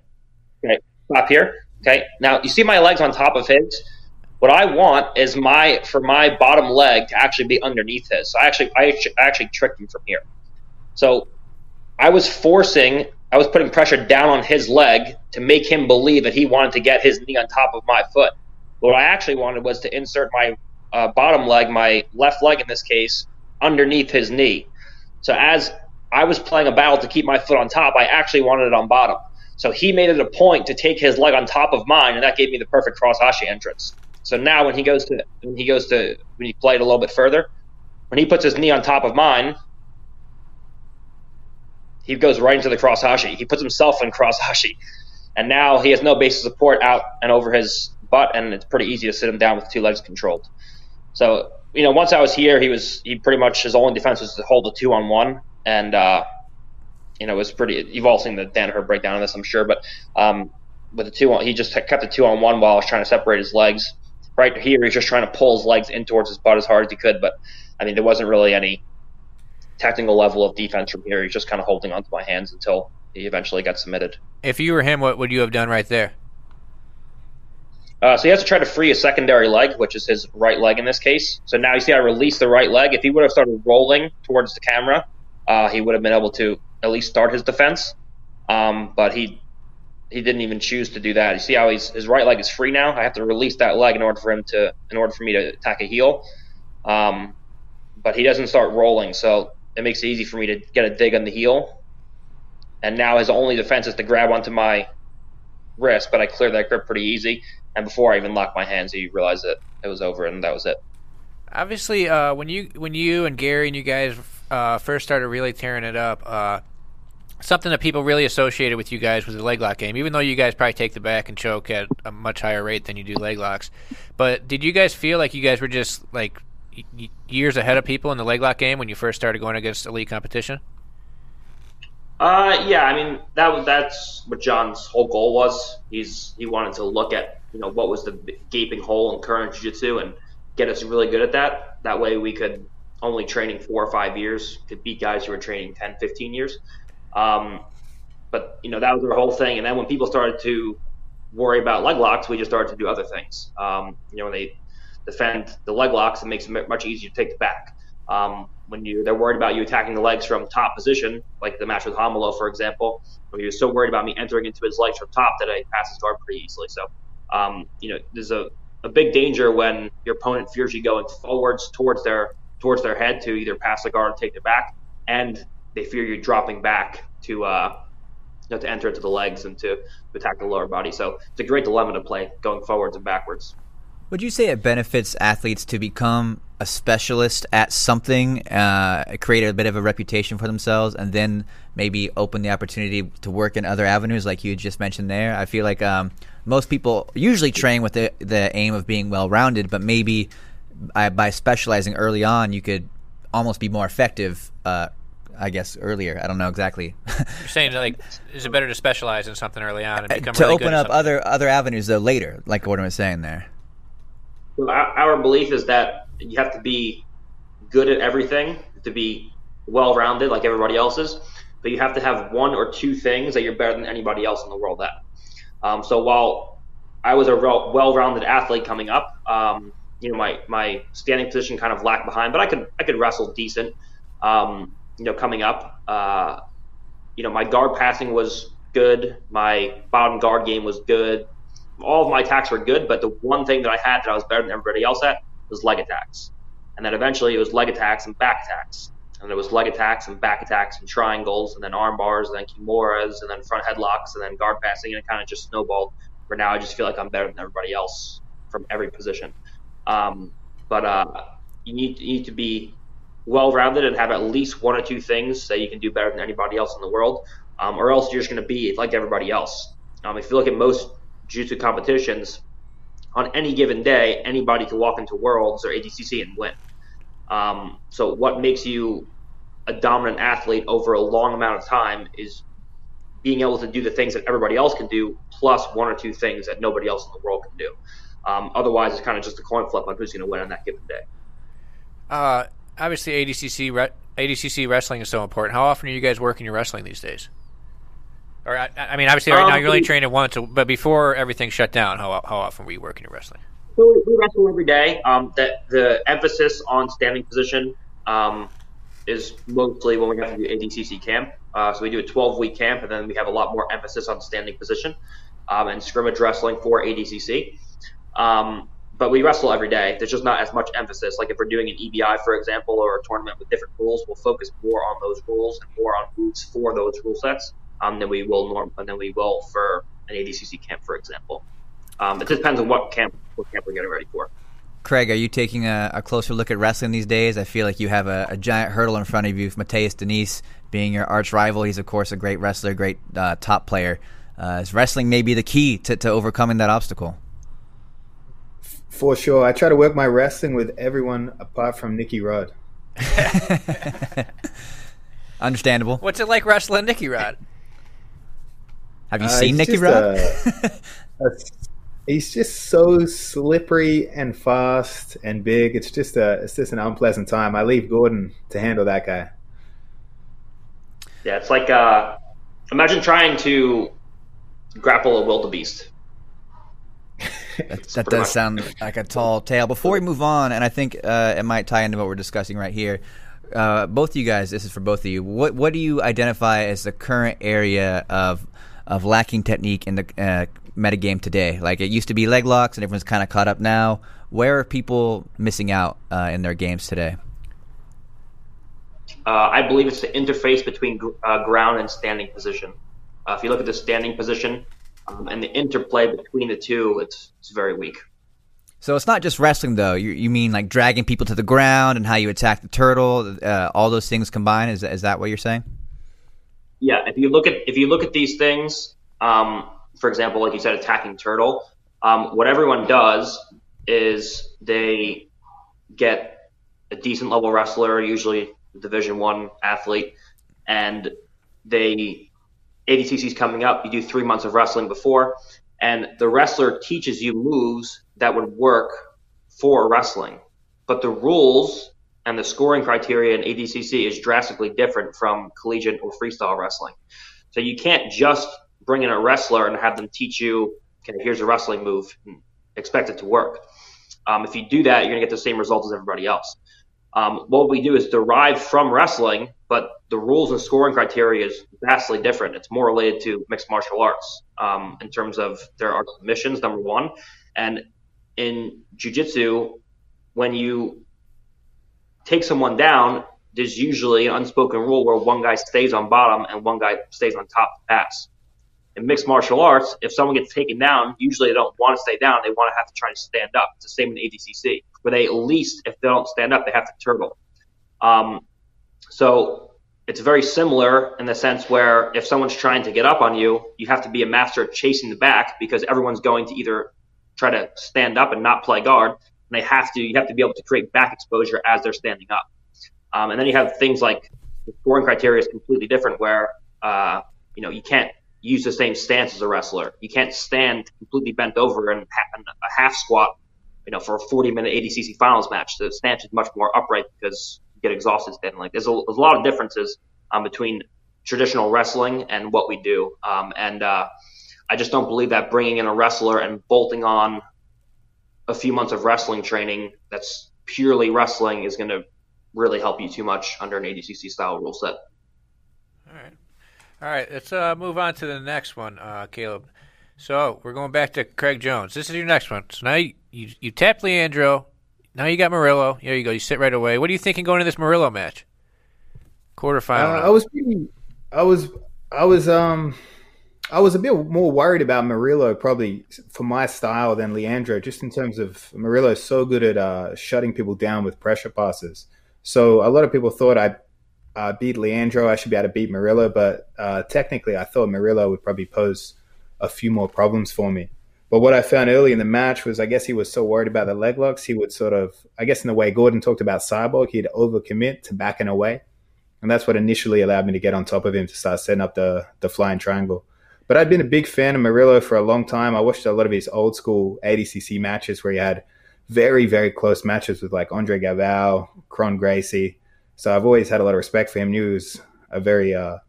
Okay, stop here. Okay. Now you see my legs on top of his. What I want is my for my bottom leg to actually be underneath his. So I actually I actually tricked him from here. So I was forcing, I was putting pressure down on his leg to make him believe that he wanted to get his knee on top of my foot. What I actually wanted was to insert my uh, bottom leg, my left leg in this case, underneath his knee. So as I was playing a battle to keep my foot on top, I actually wanted it on bottom. So he made it a point to take his leg on top of mine, and that gave me the perfect cross ashi entrance. So now when he goes to when he goes to when he played a little bit further, when he puts his knee on top of mine, he goes right into the cross ashi. He puts himself in cross ashi, and now he has no base of support out and over his butt, and it's pretty easy to sit him down with two legs controlled. So you know, once I was here, he was he pretty much his only defense was to hold a two on one, and uh, you know, it was pretty. You've all seen the Danaher breakdown of this, I'm sure, but um, with the two on, he just kept the two on one while I was trying to separate his legs right here, he's just trying to pull his legs in towards his butt as hard as he could. But I mean, there wasn't really any technical level of defense from here. He's just kind of holding onto my hands until he eventually got submitted. If you were him, what would you have done right there? Uh, so he has to try to free a secondary leg, which is his right leg in this case. So now you see I release the right leg. If he would have started rolling towards the camera, uh, he would have been able to at least start his defense. Um, but he he didn't even choose to do that. You see how his right leg is free now. I have to release that leg in order for him to in order for me to attack a heel. Um, but he doesn't start rolling, so it makes it easy for me to get a dig on the heel. And now his only defense is to grab onto my wrist, but I cleared that grip pretty easy. And before I even locked my hands, he realized that it was over, and that was it. Obviously, uh, when you when you and Gary and you guys uh, first started really tearing it up, uh, something that people really associated with you guys was the leg lock game, even though you guys probably take the back and choke at a much higher rate than you do leg locks. But did you guys feel like you guys were just like years ahead of people in the leg lock game when you first started going against elite competition? Uh, yeah, I mean that that's what John's whole goal was. He's he wanted to look at you know what was the gaping hole in current jiu-jitsu and get us really good at that. That way we could only training four or five years could beat guys who were training 10, 15 years. Um, but you know that was our whole thing. And then when people started to worry about leg locks, we just started to do other things. Um, you know, when they defend the leg locks, it makes it much easier to take the back. Um, when you they're worried about you attacking the legs from top position, like the match with Romulo, for example, he was so worried about me entering into his legs from top that I passed his guard pretty easily. So, um, you know, there's a, a big danger when your opponent fears you going forwards towards their towards their head to either pass the guard or take the back, and they fear you dropping back to uh, you know, to enter into the legs and to, to attack the lower body. So it's a great dilemma to play going forwards and backwards. Would you say it benefits athletes to become a specialist at something, uh, create a bit of a reputation for themselves, and then maybe open the opportunity to work in other avenues, like you just mentioned there? I feel like um, most people usually train with the, the aim of being well rounded, but maybe by, by, specializing early on, you could almost be more effective uh, I guess earlier. I don't know exactly. You're saying like, is it better to specialize in something early on and uh, become to really open up other other avenues though later, like what Gordon was saying there. Well, our, our belief is that you have to be good at everything to be well rounded like everybody else is, but you have to have one or two things that you're better than anybody else in the world at. Um, so while I was a well rounded athlete coming up, um, you know my my standing position kind of lacked behind, but I could I could wrestle decent. Um, you know, coming up, uh, you know, my guard passing was good. My bottom guard game was good. All of my attacks were good, but the one thing that I had that I was better than everybody else at was leg attacks. And then eventually it was leg attacks and back attacks. And it was leg attacks and back attacks and triangles and then arm bars and then kimuras and then front headlocks and then guard passing and it kind of just snowballed. For now, I just feel like I'm better than everybody else from every position. Um, but uh, you need you need to be well rounded and have at least one or two things that you can do better than anybody else in the world, um, or else you're just going to be like everybody else. Um, if you look at most jiu-jitsu competitions, on any given day, anybody can walk into Worlds or ADCC and win. Um, so what makes you a dominant athlete over a long amount of time is being able to do the things that everybody else can do, plus one or two things that nobody else in the world can do. Um, otherwise, it's kind of just a coin flip on who's going to win on that given day. Uh, obviously, ADCC re- ADCC wrestling is so important. How often are you guys working your wrestling these days? Or I, I mean, obviously, right um, now you're only training once, but before everything shut down, how how often were you working your wrestling? So we wrestle every day. Um, that the emphasis on standing position um, is mostly when we have to do ADCC camp. Uh, so we do a 12 week camp, and then we have a lot more emphasis on standing position um, and scrimmage wrestling for ADCC. Um, but we wrestle every day. There's just not as much emphasis. Like if we're doing an EBI, for example, or a tournament with different rules, we'll focus more on those rules and more on moves for those rule sets um, than we will norm than we will for an ADCC camp, for example. Um, it depends on what camp what camp we're getting ready for. Craig, are you taking a, a, closer look at wrestling these days? I feel like you have a, a giant hurdle in front of you. Matheus Diniz being your arch rival, he's of course a great wrestler, great uh, top player. Uh, is wrestling maybe the key to, to overcoming that obstacle? For sure, I try to work my wrestling with everyone apart from Nicky Rod. Understandable. What's it like wrestling Nicky Rod? Have you uh, seen Nicky Rod? A, a, he's just so slippery and fast and big. It's just a it's just an unpleasant time. I leave Gordon to handle that guy. Yeah, it's like uh, imagine trying to grapple a wildebeest. That, that does sound like a tall tale. Before we move on, and I think uh, it might tie into what we're discussing right here. Uh, both of you guys, this is for both of you. What what do you identify as the current area of of lacking technique in the uh, metagame today? Like it used to be leg locks, and everyone's kind of caught up now. Where are people missing out uh, in their games today? Uh, I believe it's the interface between uh, ground and standing position. Uh, if you look at the standing position um, and the interplay between the two, it's it's very weak. So it's not just wrestling, though. You, you mean like dragging people to the ground and how you attack the turtle? Uh, all those things combined. Is is that what you're saying? Yeah. If you look at if you look at these things, um, for example, like you said, attacking turtle. Um, what everyone does is they get a decent level wrestler, usually Division One athlete, and they ADCC is coming up. You do three months of wrestling before, and the wrestler teaches you moves that would work for wrestling, but the rules and the scoring criteria in ADCC is drastically different from collegiate or freestyle wrestling. So you can't just bring in a wrestler and have them teach you, okay, here's a wrestling move, expect it to work. Um, if you do that, you're going to get the same results as everybody else. Um, what we do is derive from wrestling, but the rules and scoring criteria is vastly different. It's more related to mixed martial arts um, in terms of there are submissions, number one. And in jiu-jitsu, when you take someone down, there's usually an unspoken rule where one guy stays on bottom and one guy stays on top to pass in mixed martial arts, if someone gets taken down, usually they don't want to stay down. They want to have to try to stand up. It's the same in ADCC, where they at least, if they don't stand up, they have to turtle. Um, so it's very similar in the sense where if someone's trying to get up on you, you have to be a master of chasing the back because everyone's going to either try to stand up and not play guard, and they have to. You have to be able to create back exposure as they're standing up. Um, and then you have things like the scoring criteria is completely different, where uh, you know you can't use the same stance as a wrestler. You can't stand completely bent over and a half squat, you know, for a 40 minute ADCC finals match. The stance is much more upright because get exhausted standing. Like there's a, there's a lot of differences um, between traditional wrestling and what we do. Um, and uh, I just don't believe that bringing in a wrestler and bolting on a few months of wrestling training that's purely wrestling is going to really help you too much under an ADCC style rule set. All right. All right, let's uh, move on to the next one, uh, Caleb. So we're going back to Craig Jones. This is your next one. So now you, you, you tap Leandro. Now you got Murilo. There you go. You sit right away. What are you thinking going into this Murilo match? Quarterfinal. Uh, I was pretty, I was I was um I was a bit more worried about Murilo probably for my style than Leandro, just in terms of Murilo's so good at uh, shutting people down with pressure passes. So a lot of people thought I uh, beat Leandro, I should be able to beat Murilo. But uh, technically, I thought Murilo would probably pose a few more problems for me. But what I found early in the match was, I guess he was so worried about the leg locks, he would sort of, I guess, in the way Gordon talked about Cyborg, he'd overcommit to backing away, and that's what initially allowed me to get on top of him to start setting up the the flying triangle. But I'd been a big fan of Murilo for a long time. I watched a lot of his old school ADCC matches where he had very, very close matches with like Andre Galvao, Kron Gracie. So I've always had a lot of respect for him. He was a very, uh,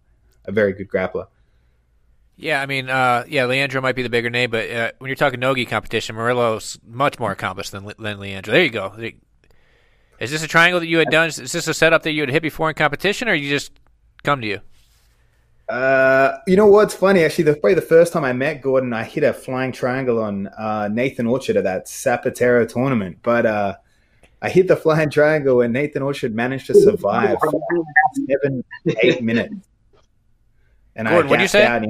a very good grappler. Yeah, I mean, uh, yeah, Leandro might be the bigger name, but uh, when you're talking nogi competition, Murilo's much more accomplished than, than Leandro. There you go. Is this a triangle that you had done? Is this a setup that you had hit before in competition, or you just come to you? Uh, you know what's funny? Actually, the, probably the first time I met Gordon, I hit a flying triangle on uh, Nathan Orchard at that Zapatero tournament. But uh, I hit the flying triangle, and Nathan Orchard managed to survive seven, eight minutes. And Gordon, what did you say?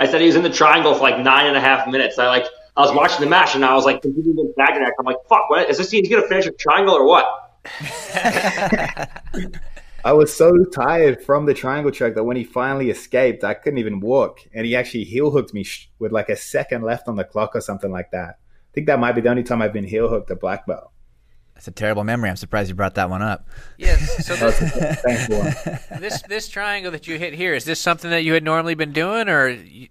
I said he was in the triangle for like nine and a half minutes. I like I was watching the match, and I was like competing against Baganac. I'm like, fuck, what is this? He's gonna finish a triangle or what? I was so tired from the triangle choke that when he finally escaped, I couldn't even walk. And he actually heel hooked me with like a second left on the clock or something like that. I think that might be the only time I've been heel hooked a black belt. That's a terrible memory. I'm surprised you brought that one up. Yes. So this, this, this triangle that you hit here is this something that you had normally been doing, or? You...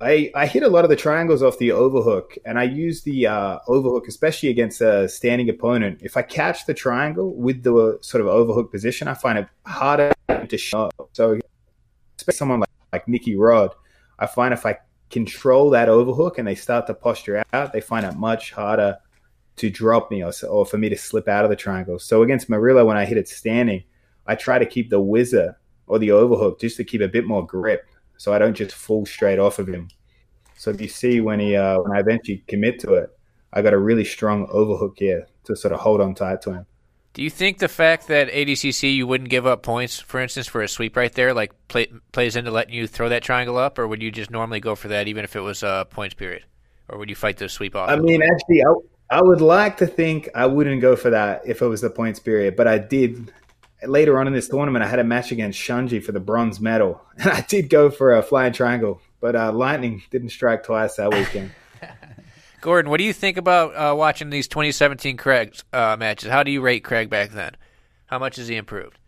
I, I hit a lot of the triangles off the overhook, and I use the uh, overhook, especially against a standing opponent. If I catch the triangle with the sort of overhook position, I find it harder to show. So, especially someone like, like Nicky Rod, I find if I control that overhook and they start to posture out, they find it much harder to drop me or, or for me to slip out of the triangle. So against Murilo, when I hit it standing, I try to keep the whizzer or the overhook just to keep a bit more grip so I don't just fall straight off of him. So if you see when he uh, when I eventually commit to it, I got a really strong overhook here to sort of hold on tight to him. Do you think the fact that ADCC you wouldn't give up points, for instance, for a sweep right there, like play, plays into letting you throw that triangle up, or would you just normally go for that even if it was a points period, or would you fight the sweep off? I mean, actually, I, I would like to think I wouldn't go for that if it was the points period, but I did later on in this tournament, I had a match against Shunji for the bronze medal, and I did go for a flying triangle, but uh, lightning didn't strike twice that weekend. Gordon, what do you think about uh, watching these 2017 Craig uh, matches? How do you rate Craig back then? How much has he improved?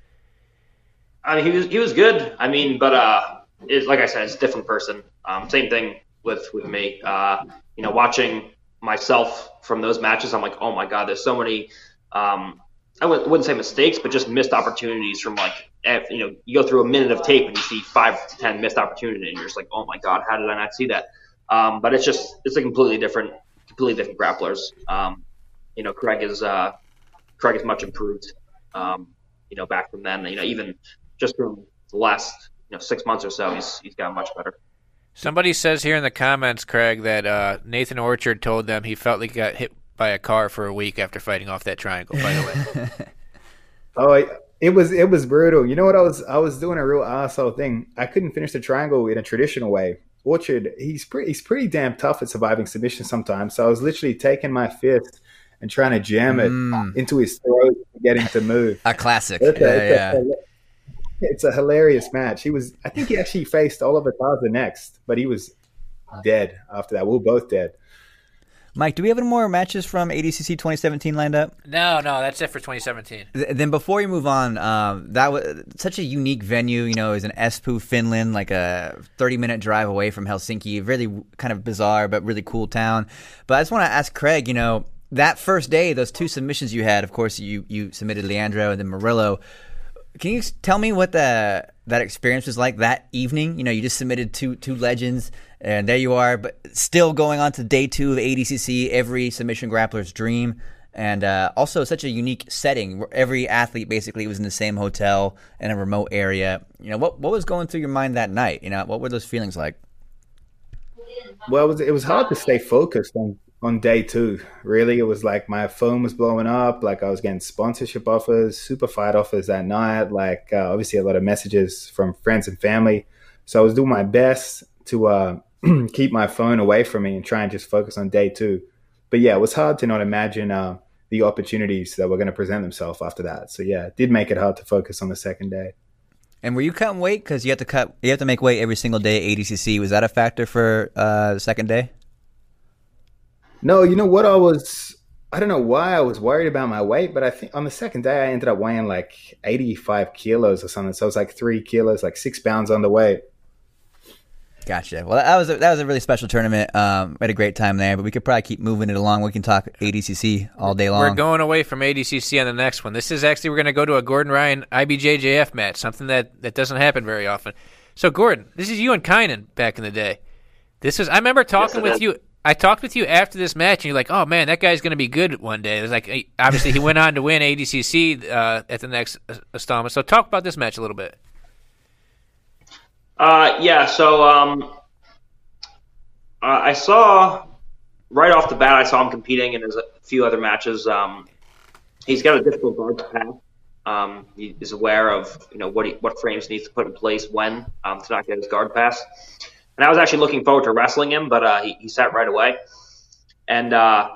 I mean, he was he was good. I mean, but uh, it's like I said, it's a different person. Um, same thing with with me. Uh, you know, watching myself from those matches, I'm like, oh my god, there's so many um, I wouldn't say mistakes, but just missed opportunities from like, you know, you go through a minute of tape and you see five to 10 missed opportunities and you're just like, oh my God, how did I not see that? Um, but it's just, it's a completely different, completely different grapplers. Um, you know, Craig is, uh, Craig is much improved, um, you know, back from then, you know, even just from the last, you know, six months or so, he's, he's gotten much better. Somebody says here in the comments, Craig, that uh, Nathan Orchard told them he felt like he got hit by a car for a week after fighting off that triangle. By the way. oh, it was it was brutal. You know what? I was I was doing a real asshole thing. I couldn't finish the triangle in a traditional way. Orchard, he's pretty he's pretty damn tough at surviving submission sometimes. So I was literally taking my fist and trying to jam it mm. into his throat, to get him to move. A classic. It's a, yeah, it's, yeah. A, it's a hilarious match. He was, I think he actually faced Oliver Taza next, but he was dead after that. We are both dead. Mike, do we have any more matches from ADCC 2017 lined up? No, no, that's it for 2017. Th- then before you move on, um, that was such a unique venue. You know, it was in Espoo, Finland, like a 30 minute drive away from Helsinki. Really kind of bizarre, but really cool town. But I just want to ask Craig, you know, that first day, those two submissions you had, of course, you, you submitted Leandro and then Murilo. Can you tell me what the that experience was like that evening? You know, you just submitted two two legends, and there you are, but still going on to day two of ADCC, every submission grappler's dream, and uh, also such a unique setting where every athlete basically was in the same hotel in a remote area. You know, what what was going through your mind that night? You know, what were those feelings like? Well, it was, it was hard to stay focused on on day two. Really, it was like my phone was blowing up. Like I was getting sponsorship offers, super fight offers that night. Like uh, obviously a lot of messages from friends and family. So I was doing my best to uh, keep my phone away from me and try and just focus on day two. But yeah, it was hard to not imagine uh, the opportunities that were going to present themselves after that. So yeah, it did make it hard to focus on the second day. And were you cutting weight because you have to cut? You have to make weight every single day at ADCC. Was that a factor for uh, the second day? No, you know what? I was. I don't know why I was worried about my weight, but I think on the second day I ended up weighing like 85 kilos or something. So it was like three kilos, like six pounds on the weight. Gotcha. Well, that was a, that was a really special tournament. Um, we had a great time there, but we could probably keep moving it along. We can talk ADCC all day long. We're going away from ADCC on the next one. This is actually we're going to go to a Gordon Ryan IBJJF match, something that that doesn't happen very often. So, Gordon, this is you and Kaynan back in the day. This is I remember talking yes, with you. I talked with you after this match, and you're like, "Oh man, that guy's going to be good one day." It was like, obviously, he went on to win ADCC uh, at the next installment. So, talk about this match a little bit. Uh, yeah, so um, I saw right off the bat, I saw him competing in a few other matches. Um, he's got a difficult guard to pass. Um, he is aware of you know what he, what frames needs to put in place when um, to not get his guard pass. And I was actually looking forward to wrestling him, but uh, he, he sat right away. And uh,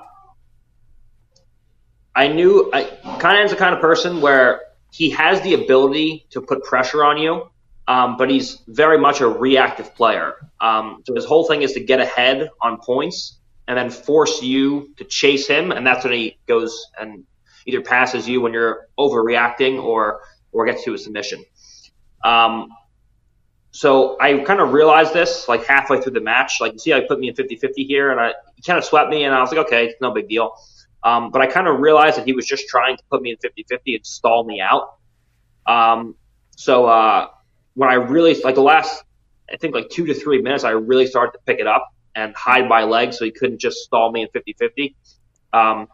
I knew I, Kaynan's the kind of person where he has the ability to put pressure on you um, but he's very much a reactive player. Um, so his whole thing is to get ahead on points and then force you to chase him, and that's when he goes and either passes you when you're overreacting or or gets to a submission. Um, so I kind of realized this like halfway through the match. Like you see, I put me in 50-50 here, and I he kind of swept me, and I was like, okay, no big deal. Um, but I kind of realized that he was just trying to put me in 50-50 and stall me out. Um, so uh, when I really like the last, I think like two to three minutes, I really started to pick it up and hide my legs so he couldn't just stall me in 50 50. Um,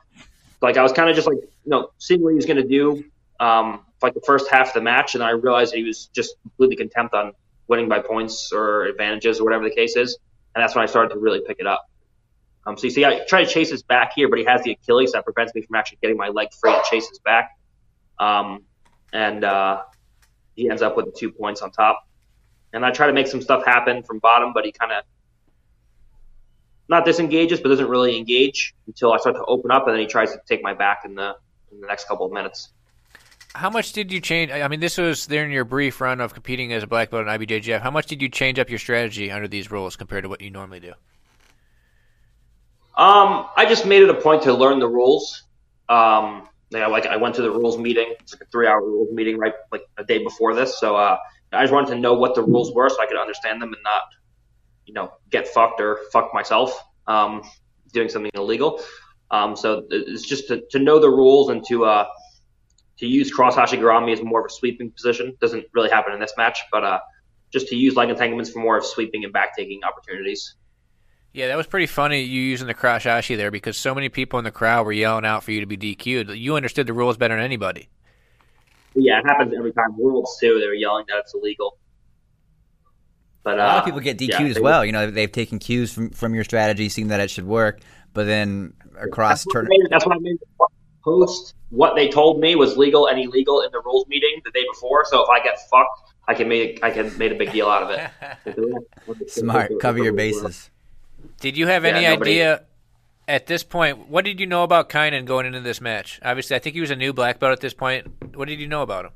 like I was kind of just like, you know, seeing what he was going to do um, like the first half of the match, and I realized he was just completely contempt on winning by points or advantages or whatever the case is, and that's when I started to really pick it up. Um, so you see, I try to chase his back here, but he has the Achilles that prevents me from actually getting my leg free to chase his back. Um, and uh, he ends up with the two points on top. And I try to make some stuff happen from bottom, but he kind of not disengages, but doesn't really engage until I start to open up, and then he tries to take my back in the in the next couple of minutes. How much did you change? I mean, this was there in your brief run of competing as a black belt in IBJJF. How much did you change up your strategy under these rules compared to what you normally do? Um, I just made it a point to learn the rules. Um, yeah, like I went to the rules meeting. It's like a three-hour rules meeting right like a day before this. So uh, I just wanted to know what the rules were so I could understand them and not, you know, get fucked or fuck myself um, doing something illegal. Um, so it's just to, to know the rules and to uh, to use cross ashi garami as more of a sweeping position. Doesn't really happen in this match, but uh, just to use leg entanglements for more of sweeping and back taking opportunities. Yeah, that was pretty funny you using the cross ashi there because so many people in the crowd were yelling out for you to be DQ'd. You understood the rules better than anybody. Yeah, it happens every time. Worlds too, they were yelling that it's illegal. But, uh, a lot of uh, people get DQ'd yeah, as well. You know, they've taken cues from, from your strategy, seeing that it should work, but then across tournament. That's what I mean. Post what they told me was legal and illegal in the rules meeting the day before. So if I get fucked, I can make I can made a big deal out of it. Smart, cover your bases. Did you have yeah, any nobody... idea at this point? What did you know about Kaynan going into this match? Obviously, I think he was a new black belt at this point. What did you know about him?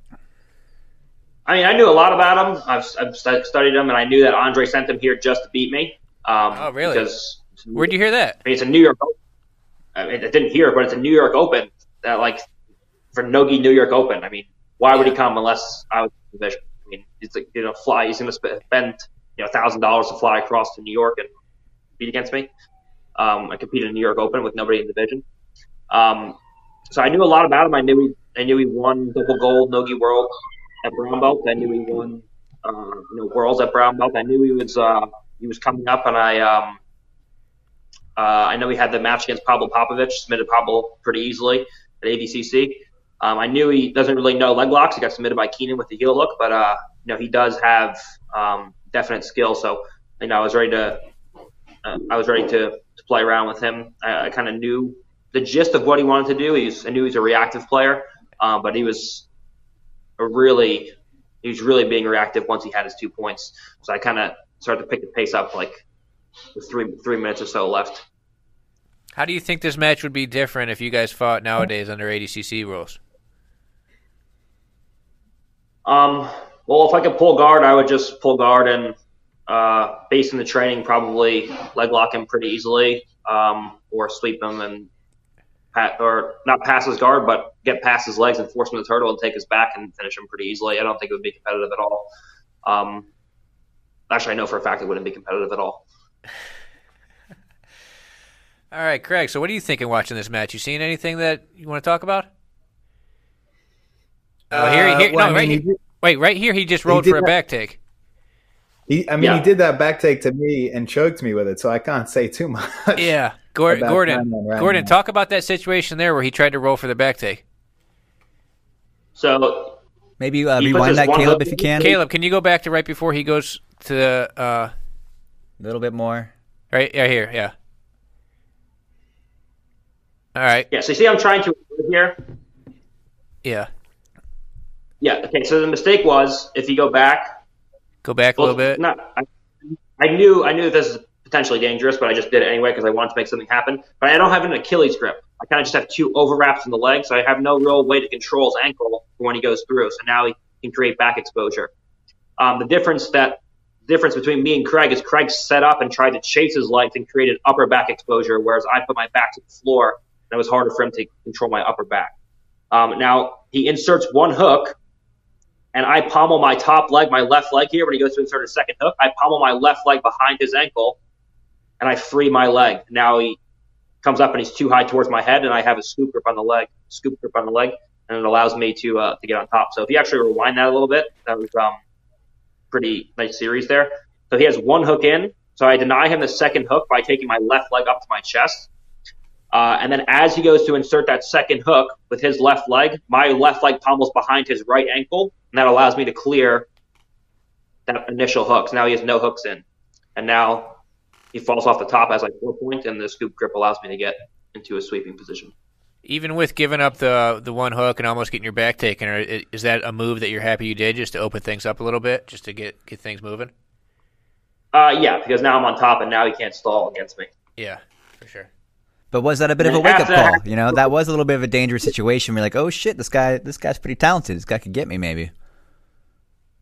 I mean, I knew a lot about him. I've, I've studied him, and I knew that Andre sent him here just to beat me. Um, oh, really? Because where'd you hear that? I mean, it's a New York. I, mean, I didn't hear it, but it's a New York Open. That like for Nogi New York Open. I mean, why would he come unless I was in the division? I mean, he's like you know fly. He's going to spend you know thousand dollars to fly across to New York and compete against me. Um, I competed in New York Open with nobody in the division. Um, so I knew a lot about him. I knew he, I knew he won double gold Nogi World at brown belt. I knew he won, uh, you know, worlds at brown belt. I knew he was, uh, he was coming up, and I, um, uh, I know he had the match against Pablo Popovitch. Submitted Pablo pretty easily at ADCC. Um, I knew he doesn't really know leg locks. He got submitted by Keenan with the heel hook, but uh, you know he does have um, definite skill. So you know I was ready to uh, I was ready to, to play around with him. I, I kind of knew the gist of what he wanted to do. He's, I knew he's a reactive player, uh, but he was a really he was really being reactive once he had his two points. So I kind of started to pick the pace up like with three three minutes or so left. How do you think this match would be different if you guys fought nowadays under ADCC rules? Um, Well, if I could pull guard, I would just pull guard and, uh, based on the training, probably leg lock him pretty easily, um, or sweep him and pat, or not pass his guard, but get past his legs and force him to turtle and take his back and finish him pretty easily. I don't think it would be competitive at all. Um, actually, I know for a fact it wouldn't be competitive at all. All right, Craig. So, what are you thinking watching this match? You seen anything that you want to talk about? Oh, here, here, Uh, well, no, I right mean, here. Wait, right here. He just rolled did for a that- back take. He, I mean, Yeah. he did that back take to me and choked me with it, so I can't say too much. Yeah, Gor- Gordon. Right Gordon, now. talk about that situation there where he tried to roll for the back take. So Maybe uh, rewind that, Caleb, if you can. Caleb, can you go back to right before he goes to the uh, A little bit more. right? right here. Yeah. All right. yeah, so you see, I'm trying to here. Yeah. Yeah. Okay. So the mistake was if you go back Go back a little bit. Not, I, I knew I knew this is potentially dangerous, but I just did it anyway because I wanted to make something happen. But I don't have an Achilles grip. I kind of just have two overwraps in the leg, so I have no real way to control his ankle when he goes through. So now he can create back exposure. Um, the difference that difference between me and Craig is Craig set up and tried to chase his legs and created upper back exposure, whereas I put my back to the floor and it was harder for him to control my upper back. Um, now he inserts one hook and I pommel my top leg, my left leg here when he goes to insert a second hook. I pommel my left leg behind his ankle, and I free my leg. Now he comes up and he's too high towards my head, and I have a scoop grip on the leg, scoop grip on the leg, and it allows me to uh, to get on top. So if you actually rewind that a little bit, that was um pretty nice series there. So he has one hook in, so I deny him the second hook by taking my left leg up to my chest. Uh, and then as he goes to insert that second hook with his left leg, my left leg pummels behind his right ankle, and that allows me to clear that initial hook. So now he has no hooks in. And now he falls off the top as like four points, and the scoop grip allows me to get into a sweeping position. Even with giving up the the one hook and almost getting your back taken, is that a move that you're happy you did just to open things up a little bit, just to get get things moving? Uh, yeah, because now I'm on top, and now he can't stall against me. Yeah, for sure. But was that a bit of a wake up call? You know, that was a little bit of a dangerous situation. We're like, oh shit, this guy, this guy's pretty talented. This guy could get me, maybe.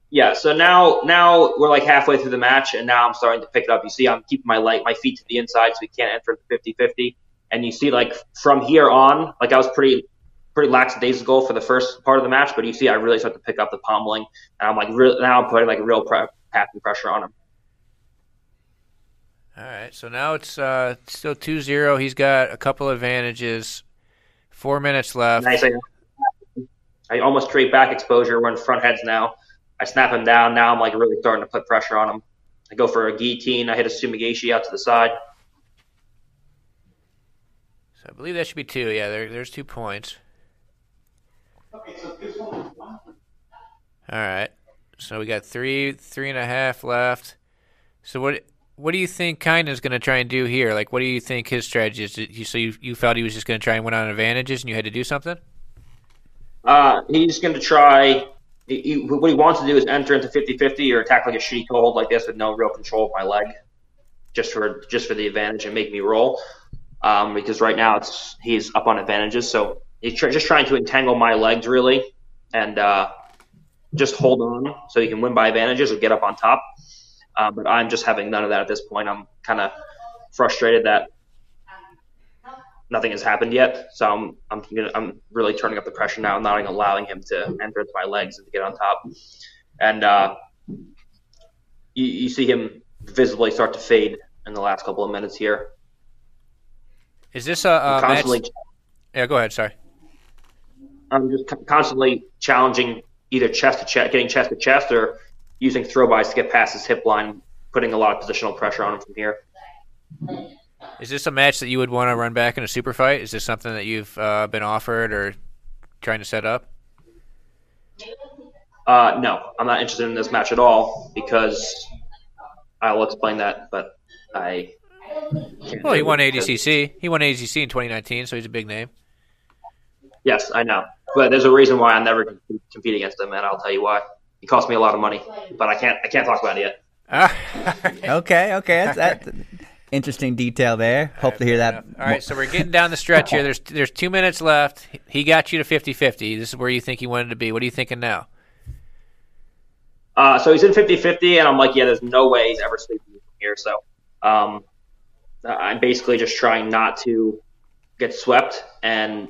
Yeah, so now now we're like halfway through the match, and now I'm starting to pick it up. You see, I'm keeping my light, my feet to the inside, so we can't enter the 50-50. And you see, like from here on, like I was pretty pretty lax days ago for the first part of the match, but you see, I really start to pick up the pommeling, and I'm like, real, now I'm putting like real pre- pressure on him. All right, so now it's uh, still 2-0. He's got a couple advantages. Four minutes left. Nice. I, I almost create back exposure. We're in front heads now. I snap him down. Now I'm like really starting to put pressure on him. I go for a guillotine. I hit a sumi gaeshi out to the side. So I believe that should be two. Yeah, there, there's two points. All right. So we got three, three and a half left. So what, what do you think Kaynan's going to try and do here? Like, what do you think his strategy is? You, so you, you felt he was just going to try and win on advantages, and you had to do something? Uh, he's going to try. He, he, what he wants to do is enter into 50-50 or attack like a shitty hold like this with no real control of my leg, just for just for the advantage and make me roll. Um, because right now it's he's up on advantages, so he's tr- just trying to entangle my legs really, and uh, just hold on so he can win by advantages or get up on top. Uh, but I'm just having none of that at this point. I'm kind of frustrated that nothing has happened yet. So I'm I'm gonna, I'm really turning up the pressure now, not allowing him to enter into my legs and to get on top. And uh, you, you see him visibly start to fade in the last couple of minutes here. Is this a, a match? Yeah, go ahead. Sorry. I'm just constantly challenging either chest to chest, getting chest to chest, or using throw bys to get past his hip line, putting a lot of positional pressure on him from here. Is this a match that you would want to run back in a super fight? Is this something that you've uh, been offered or trying to set up? Uh, no, I'm not interested in this match at all because I'll explain that, but I. Well, he won ADCC. He won ADCC in 2019, so he's a big name. Yes, I know, but there's a reason why I never compete against him, and I'll tell you why. He cost me a lot of money, but I can't. I can't talk about it yet. Ah, Okay, okay, that's that. Interesting detail there. Hope to hear that. All right, so we're getting down the stretch here. There's there's two minutes left. He got you to 50-50. This is where you think he wanted to be. What are you thinking now? Uh, so he's in 50-50, and I'm like, yeah, there's no way he's ever sleeping from here. So um, I'm basically just trying not to get swept and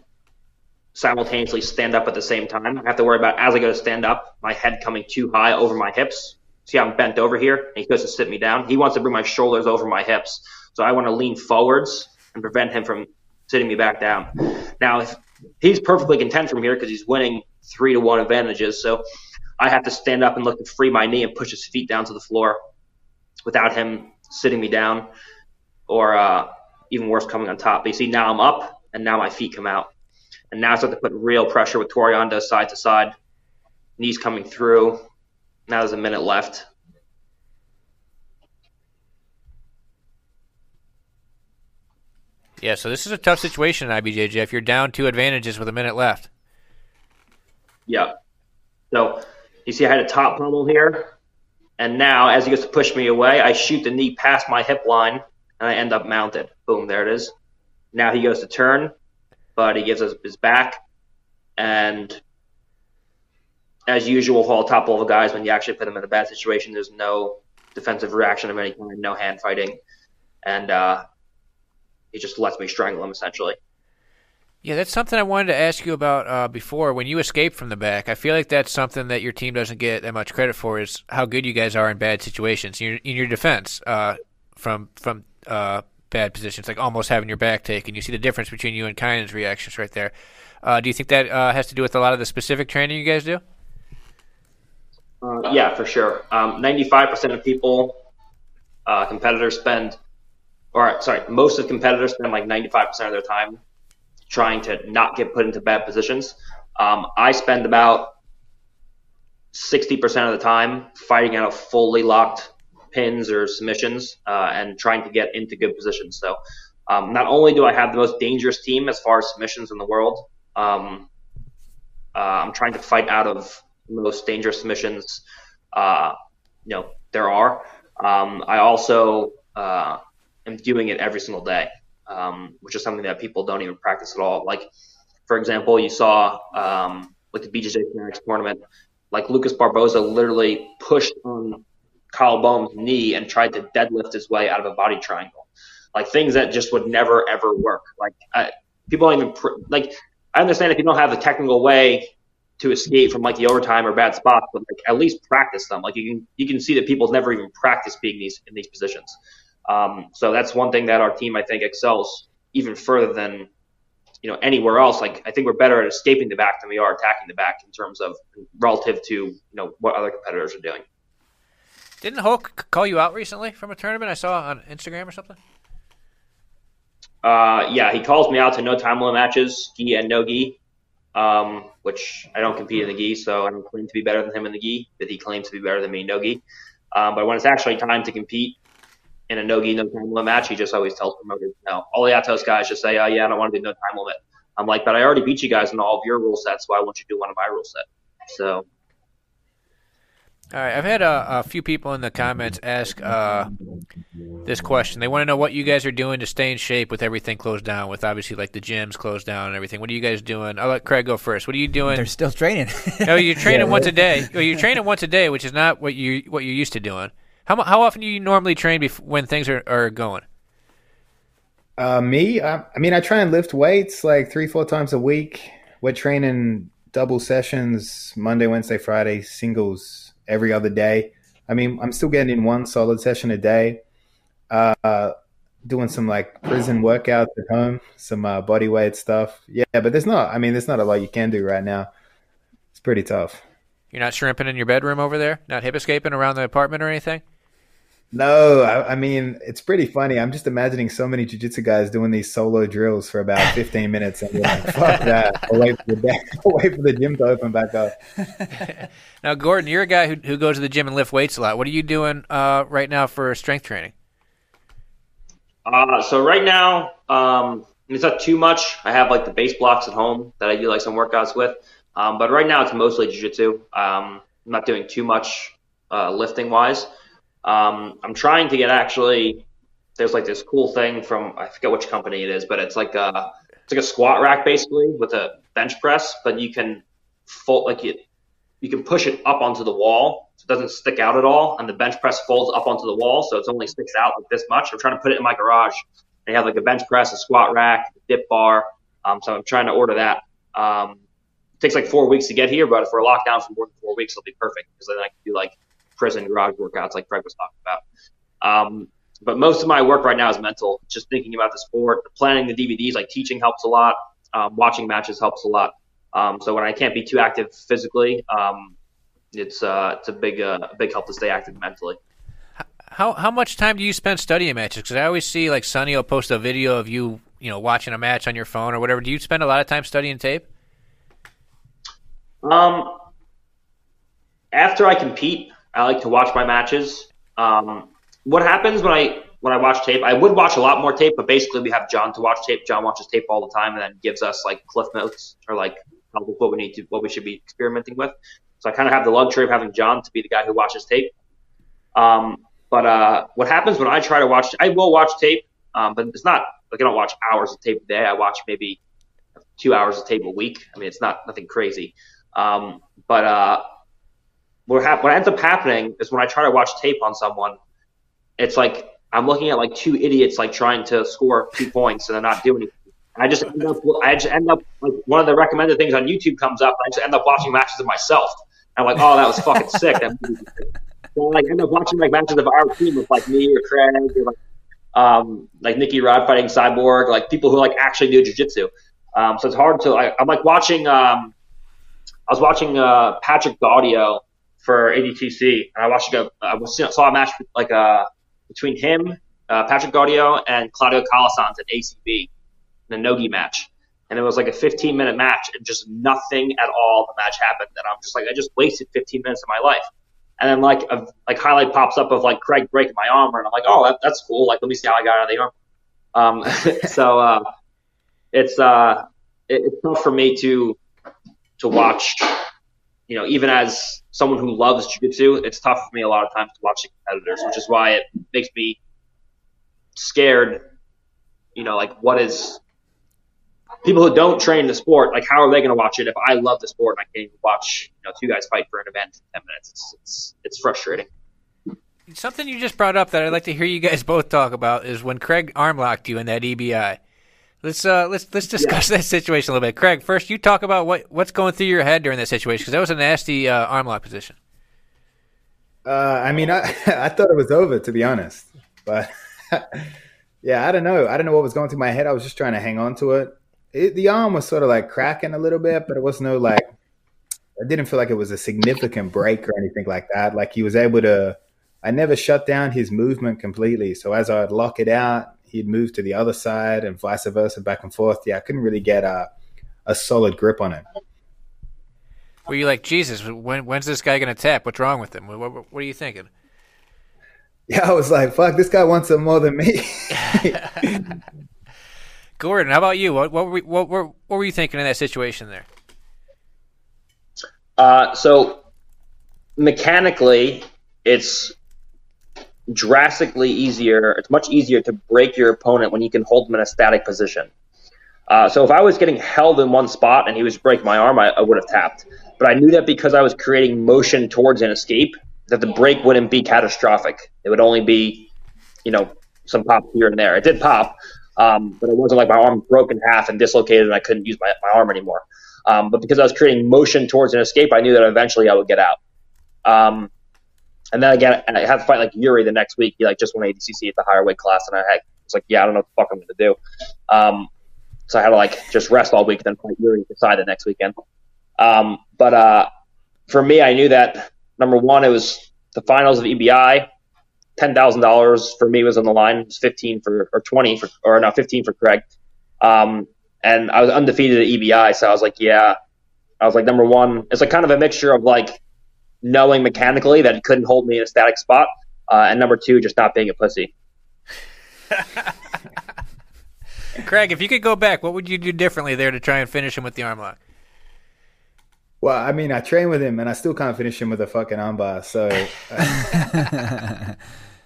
simultaneously stand up at the same time. I have to worry about as I go to stand up, my head coming too high over my hips. See, I'm bent over here, and he goes to sit me down. He wants to bring my shoulders over my hips, so I want to lean forwards and prevent him from sitting me back down. Now, if he's perfectly content from here because he's winning three to one advantages, so I have to stand up and look to free my knee and push his feet down to the floor without him sitting me down or uh, even worse, coming on top. But you see, now I'm up and now my feet come out. And now I start to put real pressure with Toreando side to side. Knees coming through. Now there's a minute left. Yeah, so this is a tough situation in IBJJ if you're down two advantages with a minute left. Yeah. So you see, I had a top pummel here, and now as he goes to push me away, I shoot the knee past my hip line, and I end up mounted. Boom, there it is. Now he goes to turn, but he gives us his back, and as usual for all top level guys, when you actually put them in a bad situation, there's no defensive reaction of any kind, no hand fighting, and uh, he just lets me strangle him essentially. Yeah, that's something I wanted to ask you about uh, before. When you escape from the back, I feel like that's something that your team doesn't get that much credit for. Is how good you guys are in bad situations in your, in your defense uh, from from uh, bad positions, like almost having your back taken. You see the difference between you and Kaynan's reactions right there. Uh, do you think that uh, has to do with a lot of the specific training you guys do? Uh, yeah, for sure. Um, ninety-five percent of people, competitors spend, or sorry, most of competitors spend like ninety-five percent of their time trying to not get put into bad positions. Um, I spend about 60% of the time fighting out of fully locked pins or submissions uh, and trying to get into good positions. So um, not only do I have the most dangerous team as far as submissions in the world, um, uh, I'm trying to fight out of most dangerous submissions. Uh, you know there are. Um, I also uh, am doing it every single day um, which is something that people don't even practice at all. Like, for example, you saw um, with the BJJ tournament, like Lucas Barbosa literally pushed on Kyle Boehm's knee and tried to deadlift his way out of a body triangle. Like things that just would never ever work. Like people don't even pr- like. I understand if you don't have the technical way to escape from like the overtime or bad spots, but like at least practice them. Like you can you can see that people never even practice being these in these positions. Um, so that's one thing that our team, I think, excels even further than you know anywhere else. Like I think we're better at escaping the back than we are attacking the back in terms of relative to you know what other competitors are doing. Didn't Hulk call you out recently from a tournament I saw on Instagram or something? Uh, yeah, he calls me out to no time limit matches, gi and no gi, um, which I don't compete in the gi, so I don't claim to be better than him in the gi, but he claims to be better than me in no gi. Um, but when it's actually time to compete, in a no gi, no time limit match, he just always tells promoters no. All the Atos guys just say, oh, yeah, I don't want to do no time limit. I'm like, but I already beat you guys in all of your rule sets. Why won't you do one of my rule sets? So. All right, I've had a, a few people in the comments ask uh, this question. They want to know what you guys are doing to stay in shape with everything closed down, with obviously like the gyms closed down and everything. What are you guys doing? I'll let Craig go first. What are you doing? They're still training. no, you're training yeah, once a day. Well, you're training once a day, which is not what you what you're used to doing. How how often do you normally train bef- when things are, are going? Uh, me, I, I, mean, I try and lift weights like three, four times a week. We're training double sessions Monday, Wednesday, Friday, singles every other day. I mean, I'm still getting in one solid session a day. Uh, doing some like prison workouts at home, some uh, body weight stuff. Yeah, but there's not. I mean, there's not a lot you can do right now. It's pretty tough. You're not shrimping in your bedroom over there? Not hip escaping around the apartment or anything? No, I, I, mean it's pretty funny. I'm just imagining so many jujitsu guys doing these solo drills for about 15 minutes, and like, "Fuck that! I'll wait for the I'll wait for the gym to open back up." now, Gordon, you're a guy who who goes to the gym and lift weights a lot. What are you doing uh, right now for strength training? Uh, so right now, um, it's not too much. I have like the base blocks at home that I do like some workouts with. Um, but right now, it's mostly jiu-jitsu. Um, I'm not doing too much uh, lifting wise. Um, I'm trying to get actually. There's like this cool thing from I forget which company it is, but it's like a it's like a squat rack basically with a bench press, but you can fold like it you can push it up onto the wall. So it doesn't stick out at all, and the bench press folds up onto the wall, so it only sticks out like this much. I'm trying to put it in my garage. They have like a bench press, a squat rack, a dip bar. Um, so I'm trying to order that. Um, it takes like four weeks to get here, but if we're locked down for more than four weeks, it'll be perfect because then I can do like prison garage workouts like Craig was talking about. Um, but most of my work right now is mental, just thinking about the sport, planning the DVDs, like teaching helps a lot. Um, watching matches helps a lot. Um, so when I can't be too active physically, um, it's uh, it's a big uh, big help to stay active mentally. How how much time do you spend studying matches? Because I always see like Sonny will post a video of you, you know, watching a match on your phone or whatever. Do you spend a lot of time studying tape? Um, after I compete, I like to watch my matches. Um, what happens when I when I watch tape? I would watch a lot more tape, but basically we have John to watch tape. John watches tape all the time and then gives us like cliff notes or like what we need to what we should be experimenting with. So I kind of have the luxury of having John to be the guy who watches tape. Um, but uh, what happens when I try to watch? I will watch tape, um, but it's not like I don't watch hours of tape a day. I watch maybe two hours of tape a week. I mean, it's not nothing crazy. Um, but uh, what, what ends up happening is when I try to watch tape on someone, it's like I'm looking at like two idiots like trying to score two points and they're not doing anything. I just end up, I just end up like one of the recommended things on YouTube comes up. I just end up watching matches of myself. I'm like, oh, that was fucking sick. so I like end up watching like matches of our team with like me or Craig or like um, like Nicky Rod fighting Cyborg, like people who like actually do jujitsu. Um, so it's hard to. like, I, am like watching. Um, I was watching uh, Patrick Gaudio for ADCC, and I watched a, I saw a match like uh, between him, uh, Patrick Gaudio, and Claudio Calasans at ACB, a nogi match, and it was like a 15 minute match, and just nothing at all. The match happened, and I'm just like, I just wasted 15 minutes of my life. And then like a like highlight pops up of like Craig breaking my arm, and I'm like, oh, that, that's cool. Like, let me see how I got out of the arm. Um, so uh, it's uh, it, it's tough for me to to watch you know, even as someone who loves jujitsu, it's tough for me a lot of times to watch the competitors, which is why it makes me scared. You know, like what is people who don't train the sport, like how are they going to watch it if I love the sport and I can't even watch you know two guys fight for an event in ten minutes? It's it's, it's frustrating. Something you just brought up that I'd like to hear you guys both talk about is when Craig arm locked you in that EBI. Let's uh let's let's discuss yeah. that situation a little bit. Craig, first you talk about what what's going through your head during that situation because that was a nasty uh, arm lock position. Uh, I mean, I I thought it was over to be honest, but yeah, I don't know. I don't know what was going through my head. I was just trying to hang on to it. it the arm was sort of like cracking a little bit, but it was no like. I didn't feel like it was a significant break or anything like that. Like he was able to. I never shut down his movement completely. So as I'd lock it out, he'd move to the other side and vice versa, back and forth. Yeah, I couldn't really get a, a solid grip on it. Were you like, Jesus, when, when's this guy going to tap? What's wrong with him? What, what, what, are you thinking? Yeah, I was like, fuck, this guy wants it more than me. Gordon, how about you? What, what, were, what, what, what were you thinking in that situation there? Uh, so mechanically, it's drastically easier. It's much easier to break your opponent when you can hold them in a static position. Uh, so if I was getting held in one spot and he was break my arm, I, I would have tapped. But I knew that because I was creating motion towards an escape, that the break wouldn't be catastrophic. It would only be, you know, some pop here and there. It did pop, um, but it wasn't like my arm broke in half and dislocated and I couldn't use my, my arm anymore. Um, but because I was creating motion towards an escape, I knew that eventually I would get out. Um, and then again, I had to fight like Yuri the next week. He like just won ADCC at the higher weight class, and I had, was like, yeah, I don't know what the fuck I'm gonna do. Um, so I had to like just rest all week, then fight Yuri decide the next weekend. Um, but uh, for me, I knew that number one, it was the finals of EBI. Ten thousand dollars for me was on the line. It was fifteen for or twenty for or no, fifteen for Craig. Um, and I was undefeated at EBI, so I was like, yeah. I was like, number one, it's like kind of a mixture of like knowing mechanically that he couldn't hold me in a static spot, uh, and number two, just not being a pussy. Craig, if you could go back, what would you do differently there to try and finish him with the arm lock? Well, I mean, I train with him, and I still can't finish him with a fucking armbar. So uh,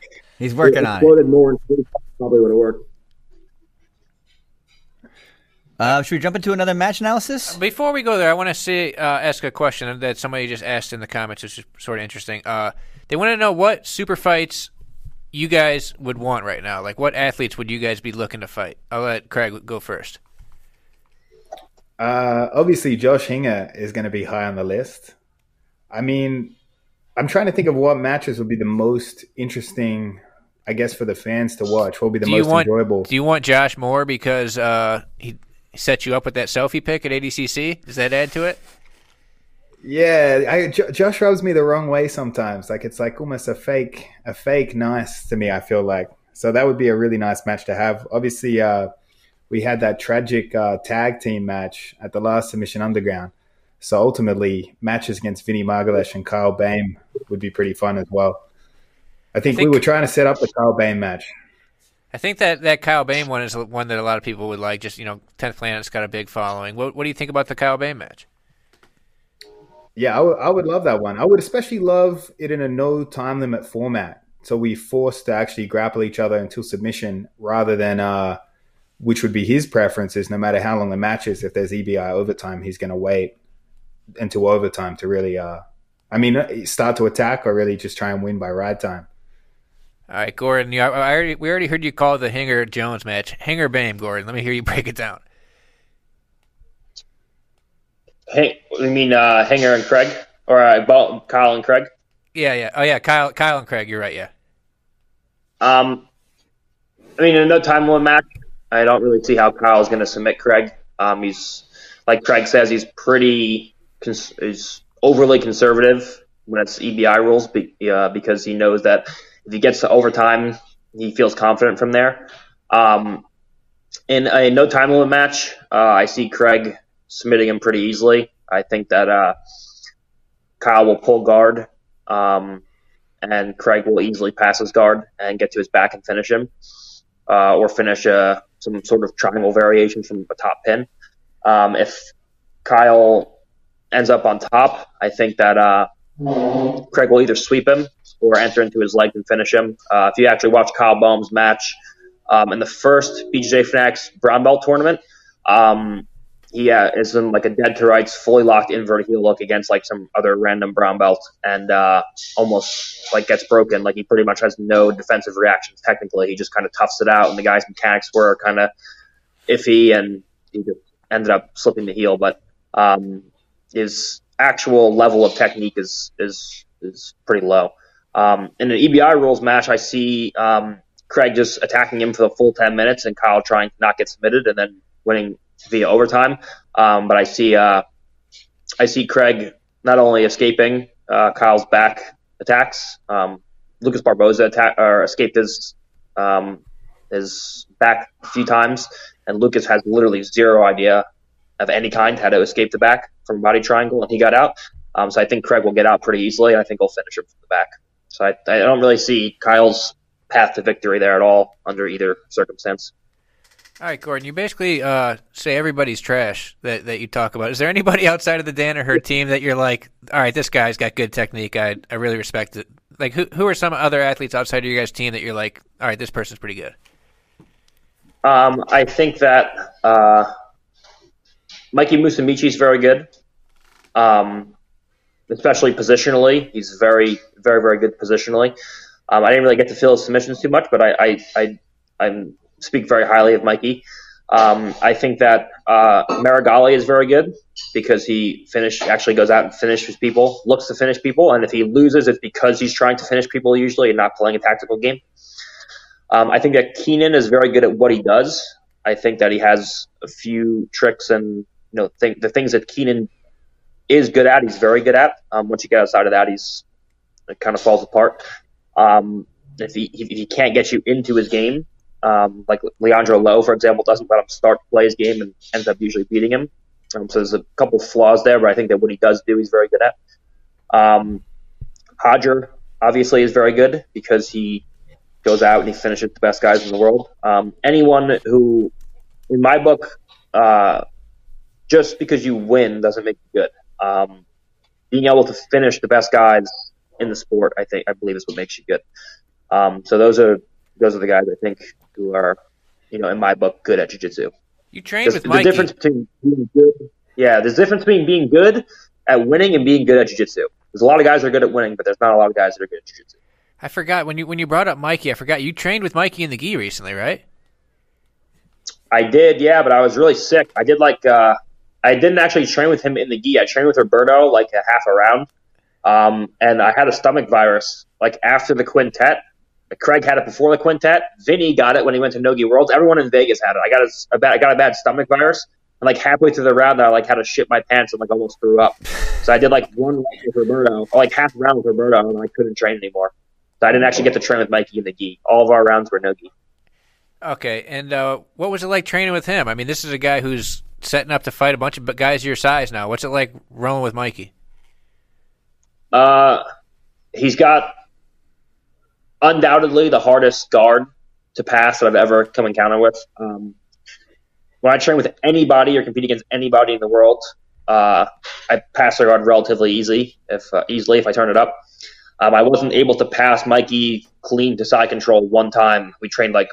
he's working on it. More probably would have worked. Uh, should we jump into another match analysis? Before we go there, I want to see uh, ask a question that somebody just asked in the comments, which is sort of interesting. Uh, they want to know what super fights you guys would want right now. Like, what athletes would you guys be looking to fight? I'll let Craig go first. Uh, obviously, Josh Hinger is going to be high on the list. I mean, I'm trying to think of what matches would be the most interesting, I guess, for the fans to watch. What would be the do most want, enjoyable? Do you want Josh Moore because uh, he set you up with that selfie pic at ADCC? Does that add to it? Yeah, I, J- Josh rubs me the wrong way sometimes. Like it's like almost a fake, a fake nice to me. I feel like so that would be a really nice match to have. Obviously, uh, we had that tragic uh, tag team match at the last Submission Underground. So ultimately, matches against Vinny Magalhães and Kyle Boehm would be pretty fun as well. I think, I think we were trying to set up the Kyle Boehm match. I think that, that Kyle Boehm one is one that a lot of people would like. Just you know, Tenth Planet's got a big following. What, what do you think about the Kyle Boehm match? Yeah, I, w- I would love that one. I would especially love it in a no time limit format. So we forced to actually grapple each other until submission rather than, uh, which would be his preferences, no matter how long the match is. If there's EBI overtime, he's going to wait until overtime to really, uh, I mean, uh, start to attack or really just try and win by ride time. All right, Gordon. You, I already, we already heard you call the Hinger Jones match Hinger Boehm, Gordon. Let me hear you break it down. Hey, you mean uh, Hinger and Craig, or uh, Kyle and Craig? Yeah, yeah. Oh, yeah. Kyle, Kyle and Craig. You're right. Yeah. Um, I mean, in no time limit match, I don't really see how Kyle is going to submit Craig. Um, he's like Craig says, he's pretty, cons- he's overly conservative when it's EBI rules be- uh, because he knows that if he gets to overtime, he feels confident from there. Um, in a no time limit match, uh, I see Craig submitting him pretty easily. I think that uh, Kyle will pull guard, um, and Craig will easily pass his guard and get to his back and finish him, uh, or finish uh, some sort of triangle variation from a top pin. Um, if Kyle ends up on top, I think that uh, Craig will either sweep him or enter into his leg and finish him. Uh, if you actually watch Kyle Boehm's match um, in the first BJJ Fanatics Brown Belt tournament, um, he uh, is in like a dead to rights, fully locked inverted heel look against like some other random brown belt, and uh, almost like gets broken. Like he pretty much has no defensive reactions. Technically, he just kind of toughs it out, and the guy's mechanics were kind of iffy, and he just ended up slipping the heel. But um, his actual level of technique is is is pretty low. Um, in an EBI rules match, I see um, Craig just attacking him for the full ten minutes, and Kyle trying to not get submitted, and then winning via overtime. Um, but I see uh, I see Craig not only escaping uh, Kyle's back attacks. Um, Lucas Barbosa attack, or escaped his um, his back a few times, and Lucas has literally zero idea of any kind how to escape the back from body triangle, and he got out. Um, so I think Craig will get out pretty easily, and I think he'll finish him from the back. So I, I don't really see Kyle's path to victory there at all under either circumstance. All right, Gordon. You basically uh, say everybody's trash that, that you talk about. Is there anybody outside of the Danaher team that you're like, all right, this guy's got good technique. I I really respect it. Like, who who are some other athletes outside of your guys' team that you're like, all right, this person's pretty good? Um, I think that uh, Mikey Musumeci is very good, um, especially positionally. He's very, very, very good positionally. Um, I didn't really get to feel his submissions too much, but I, I, I I'm speak very highly of Mikey. Um, I think that uh, Meregali is very good because he finish actually goes out and finishes people, looks to finish people, and if he loses, it's because he's trying to finish people usually and not playing a tactical game. Um, I think that Keenan is very good at what he does. I think that he has a few tricks and you know think the things that Keenan is good at, he's very good at. Um, once you get outside of that, he's it kind of falls apart. Um, if he if he can't get you into his game, um, like Leandro Lo, for example, doesn't let him start to play his game and ends up usually beating him. Um, so there's a couple flaws there, but I think that what he does do, he's very good at. Um, Roger obviously is very good because he goes out and he finishes the best guys in the world. Um, anyone who, in my book, uh, just because you win doesn't make you good. Um, being able to finish the best guys in the sport, I think, I believe, is what makes you good. Um, so those are those are the guys I think who are, you know, in my book, good at jiu-jitsu. You trained with Mikey. the difference between being good. Yeah, there's a difference between being good at winning and being good at jiu-jitsu. There's a lot of guys that are good at winning, but there's not a lot of guys that are good at jiu-jitsu. I forgot when you when you brought up Mikey. I forgot you trained with Mikey in the gi recently, right? I did, yeah, but I was really sick. I did like uh, I didn't actually train with him in the gi. I trained with Roberto like a half a round, um, and I had a stomach virus like after the quintet. Craig had it before the quintet. Vinny got it when he went to Nogi Worlds. Everyone in Vegas had it. I got a, a bad, I got a bad stomach virus, and like halfway through the round, I like had to shit my pants and like almost threw up. So I did like one round with Roberto, or like half round with Roberto, and I couldn't train anymore. So I didn't actually get to train with Mikey in the gi. All of our rounds were no gi. Okay, and uh, what was it like training with him? I mean, this is a guy who's setting up to fight a bunch of guys your size now. What's it like rolling with Mikey? Uh, he's got undoubtedly the hardest guard to pass that I've ever come encounter with. Um, when I train with anybody or compete against anybody in the world, uh, I pass their guard relatively easy, if uh, easily if I turn it up. Um, I wasn't able to pass Mikey clean to side control one time. We trained like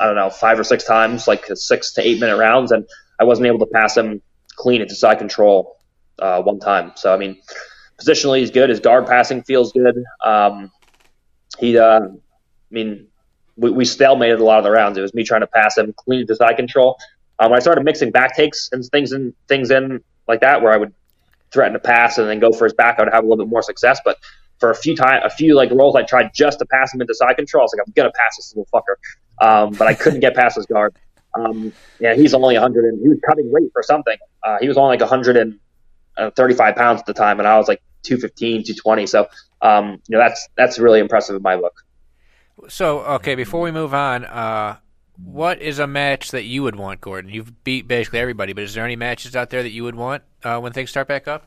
I don't know five or six times, like six to eight minute rounds, and I wasn't able to pass him clean into side control uh, one time. So I mean, positionally he's good. His guard passing feels good. Um, he, uh, I mean, we, we stalemated a lot of the rounds. It was me trying to pass him clean into side control. Um, I started mixing back takes and things and things in like that, where I would threaten to pass and then go for his back, I would have a little bit more success. But for a few time, a few like rolls, I tried just to pass him into side control. I was like, I'm gonna pass this little fucker, um, but I couldn't get past his guard. Um, yeah, he's only 100 and he was cutting weight for something. Uh, he was only like 135 pounds at the time, and I was like 215, 220. So, um, you know, that's that's really impressive in my book. So, okay, before we move on, uh, what is a match that you would want, Gordon? You've beat basically everybody, but is there any matches out there that you would want uh, when things start back up?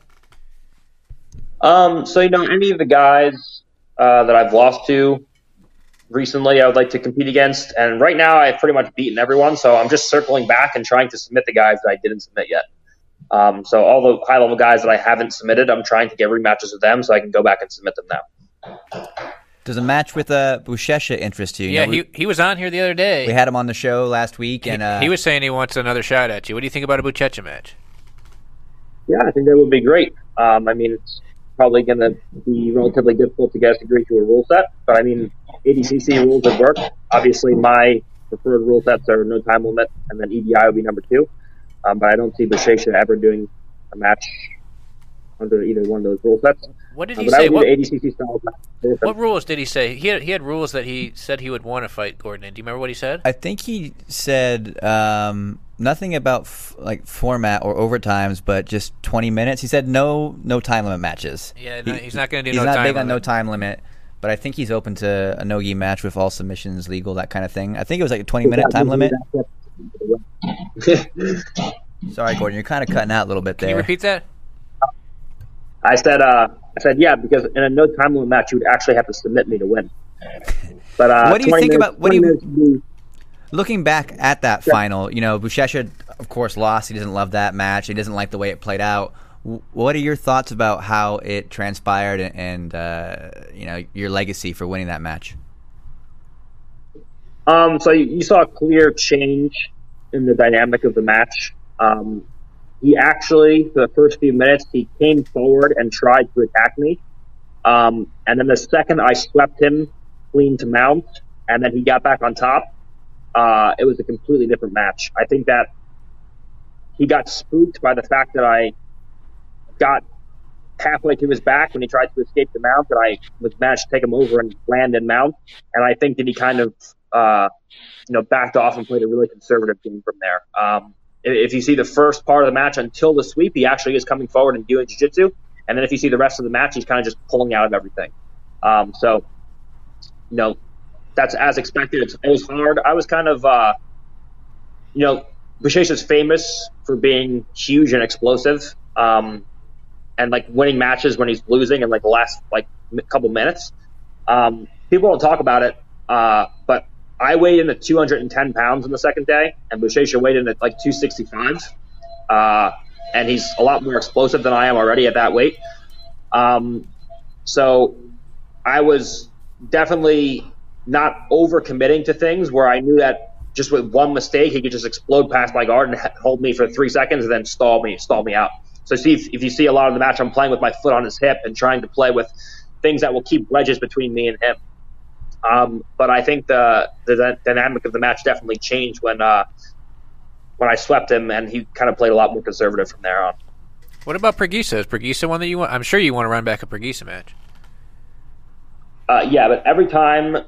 Um, so you know, any of the guys uh, that I've lost to recently, I would like to compete against. And right now, I've pretty much beaten everyone. So I'm just circling back and trying to submit the guys that I didn't submit yet. Um, so all the high level guys that I haven't submitted, I'm trying to get rematches with them so I can go back and submit them now. Does a match with uh, Buchecha interest you? you yeah, know, we, he he was on here the other day. we had him on the show last week, He- and uh, he was saying he wants another shot at you. What do you think about a Buchecha match? Yeah, I think that would be great. Um, I mean, it's probably going to be relatively difficult to get us to agree to a rule set, but I mean, ADCC rules have work. Obviously, my preferred rule sets are no time limit, and then EBI would be number two. Um, but I don't see Buchecha ever doing a match under either one of those rule sets. What did Uh, he but I say? What, ADCC style what rules did he say? He had, he had rules that he said he would want to fight Gordon in. Do you remember what he said? I think he said um, nothing about f- like format or overtimes, but just 20 minutes. He said no no time limit matches. Yeah, no, he's not gonna do He's no not time big on no time limit, but I think he's open to a no gi match with all submissions legal, that kind of thing. I think it was like a 20 minute time limit. Sorry, Gordon, you're kind of cutting out a little bit there. Can you repeat that? I said, uh, I said, yeah, because in a no time limit match, you would actually have to submit me to win. But uh, What do you think minutes- about- what do you- 20 minutes would be- Looking back at that final, you know, Buchecha, of course, lost. He doesn't love that match. He doesn't like the way it played out. What are your thoughts about how it transpired and, and uh, you know your legacy for winning that match? Um, so you, you saw a clear change in the dynamic of the match. Um, he actually, for the first few minutes, he came forward and tried to attack me. Um, and then the second I swept him clean to mount, and then he got back on top, uh, it was a completely different match. I think that he got spooked by the fact that I got halfway to his back when he tried to escape the mount, and I was managed to take him over and land and mount. And I think that he kind of, uh, you know, backed off and played a really conservative game from there. Um, if- you see the first part of the match until the sweep, he actually is coming forward and doing jiu-jitsu. And then if you see the rest of the match, he's kind of just pulling out of everything. Um, so, you know, that's as expected. It's, it was hard. I was kind of, uh, you know, Buchecha is famous for being huge and explosive, um, and like winning matches when he's losing in like the last like couple minutes. Um, people don't talk about it, uh, but I weighed in at 210 pounds in the second day, and Buchecha weighed in at like 265. Uh, and he's a lot more explosive than I am already at that weight. Um, so I was definitely not over committing to things where I knew that just with one mistake, he could just explode past my guard and hold me for three seconds and then stall me, stall me out. So see if, if you see a lot of the match, I'm playing with my foot on his hip and trying to play with things that will keep wedges between me and him. Um, but I think the the dynamic of the match definitely changed when uh, when I swept him, and he kind of played a lot more conservative from there on. What about Preguiça? Is Preguiça one that you want? I'm sure you want to run back a Preguiça match. Uh, yeah, but every time,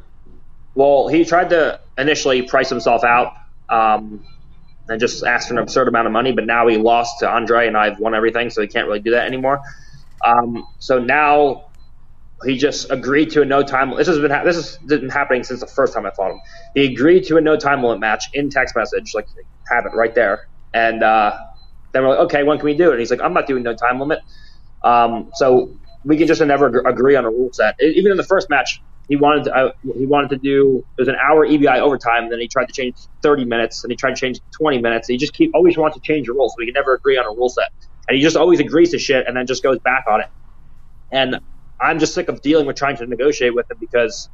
well, he tried to initially price himself out um, and just asked for an absurd amount of money, but now he lost to Andre, and I've won everything, so he can't really do that anymore. Um, so now he just agreed to a no time. This has been this has been happening since the first time I fought him. He agreed to a no time limit match in text message, like have it right there. And uh, then we're like, okay, when can we do it? And he's like, I'm not doing no time limit. Um, so we can just never agree on a rule set. Even in the first match, he wanted to, uh, he wanted to do it was an hour EBI overtime, and then he tried to change 30 minutes, and he tried to change 20 minutes. And he just keep always wants to change the rules, so we can never agree on a rule set. And he just always agrees to shit, and then just goes back on it. And I'm just sick of dealing with trying to negotiate with him because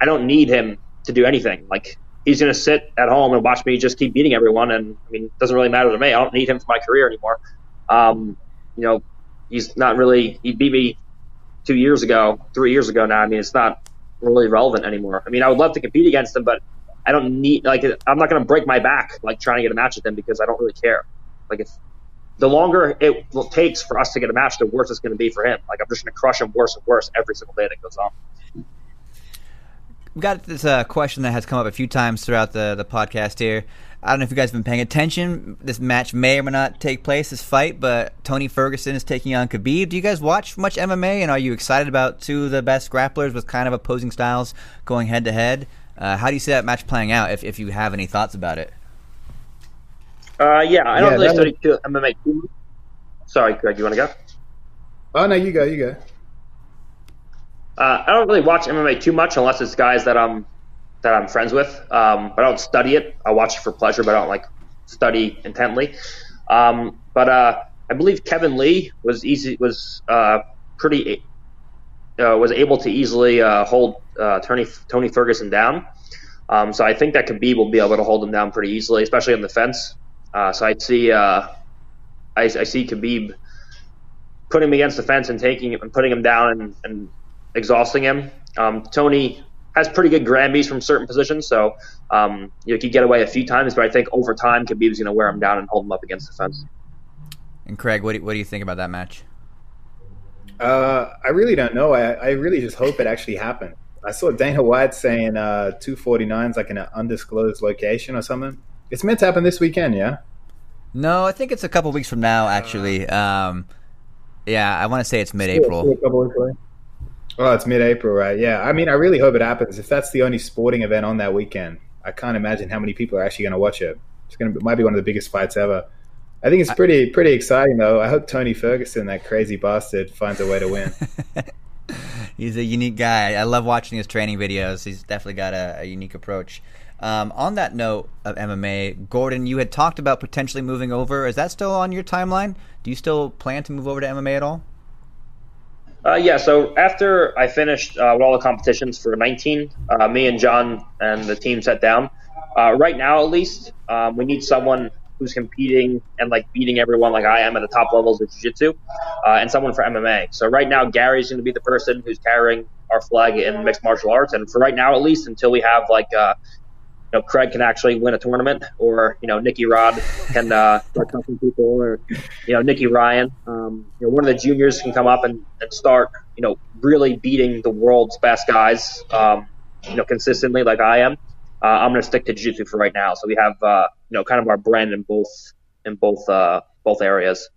I don't need him to do anything. Like he's to sit at home and watch me just keep beating everyone, and I mean, it doesn't really matter to me. I don't need him for my career anymore. Um, you know, he's not really. He beat me two years ago, three years ago now. I mean, it's not really relevant anymore. I mean, I would love to compete against him, but I don't need like I'm not going to break my back like trying to get a match with him because I don't really care. Like if the longer it takes for us to get a match, the worse it's going to be for him. Like I'm just going to crush him worse and worse every single day that goes on. We've got this uh, question that has come up a few times throughout the, the podcast here. I don't know if you guys have been paying attention. This match may or may not take place, this fight, but Tony Ferguson is taking on Khabib. Do you guys watch much MMA, and are you excited about two of the best grapplers with kind of opposing styles going head to head? Uh, how do you see that match playing out, if, if you have any thoughts about it? Uh, yeah, I don't yeah, really study was... MMA too much. Sorry, Greg, you want to go? Oh no, you go, you go. Uh, I don't really watch MMA too much unless it's guys that I'm that I'm friends with. Um, but I don't study it. I watch it for pleasure, but I don't like study intently. Um, but uh, I believe Kevin Lee was easy was uh, pretty uh, was able to easily uh, hold uh, Tony Tony Ferguson down. Um, so I think that Khabib will be able to hold him down pretty easily, especially on the fence. So I'd see I, I, see Khabib putting him against the fence and taking and putting him down and, and exhausting him. Um, Tony has pretty good Granbies from certain positions, so um, you know, could get away a few times, but I think over time Khabib's going to wear him down and hold him up against the fence. And Craig, what do, what do you think about that match? Uh, I really don't know. I, I really just hope it actually happens. I saw Dana White saying uh, 249 is like in an undisclosed location or something. It's meant to happen this weekend, yeah? No, I think it's a couple weeks from now, actually. Um, yeah, I want to say it's mid-April. Oh, it's mid-April, right? Yeah. I mean, I really hope it happens. If that's the only sporting event on that weekend, I can't imagine how many people are actually going to watch it. It's going to be, might be one of the biggest fights ever. I think it's pretty pretty exciting though. I hope Tony Ferguson, that crazy bastard, finds a way to win. He's a unique guy. I love watching his training videos. He's definitely got a, a unique approach. Um, on that note of MMA, Gordon, you had talked about potentially moving over. Is that still on your timeline? Do you still plan to move over to MMA at all? Uh, yeah, so after I finished uh, with all the competitions for 19, uh, me and John and the team sat down. Uh, right now, at least, um, we need someone who's competing and like beating everyone like I am at the top levels of jiu-jitsu, uh, and someone for MMA. So right now, Gary's going to be the person who's carrying our flag in mixed martial arts, and for right now, at least, until we have like uh, you know, Craig can actually win a tournament, or you know, Nicky Rod can uh, start touching people, or you know, Nicky Ryan. Um, you know, one of the juniors can come up and, and start, you know, really beating the world's best guys, um, you know, consistently like I am. Uh, I'm going to stick to jiu-jitsu for right now. So we have, uh, you know, kind of our brand in both in both uh, both areas.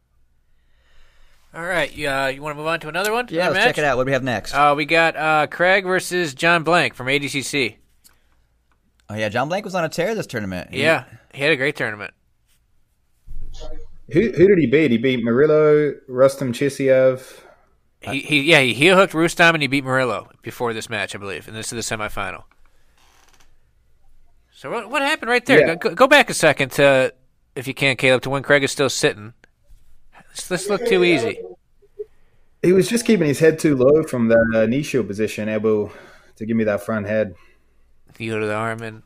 All right, uh, you want to move on to another one? Yeah, let's match? check it out. What do we have next? Uh, we got uh, Craig versus John Blank from ADCC. Oh yeah, John Blank was on a tear this tournament. He, yeah, he had a great tournament. Who who did he beat? He beat Murilo, Rustam Chsiev. He, he yeah he heel hooked Rustam and he beat Murilo before this match, I believe, and this is the semifinal. So what what happened right there? Yeah. Go, go, back a second to if you can, Caleb, to when Craig is still sitting. This, this looked too easy. He was just keeping his head too low from the uh, knee shield position, able to give me that front head you go to the arm and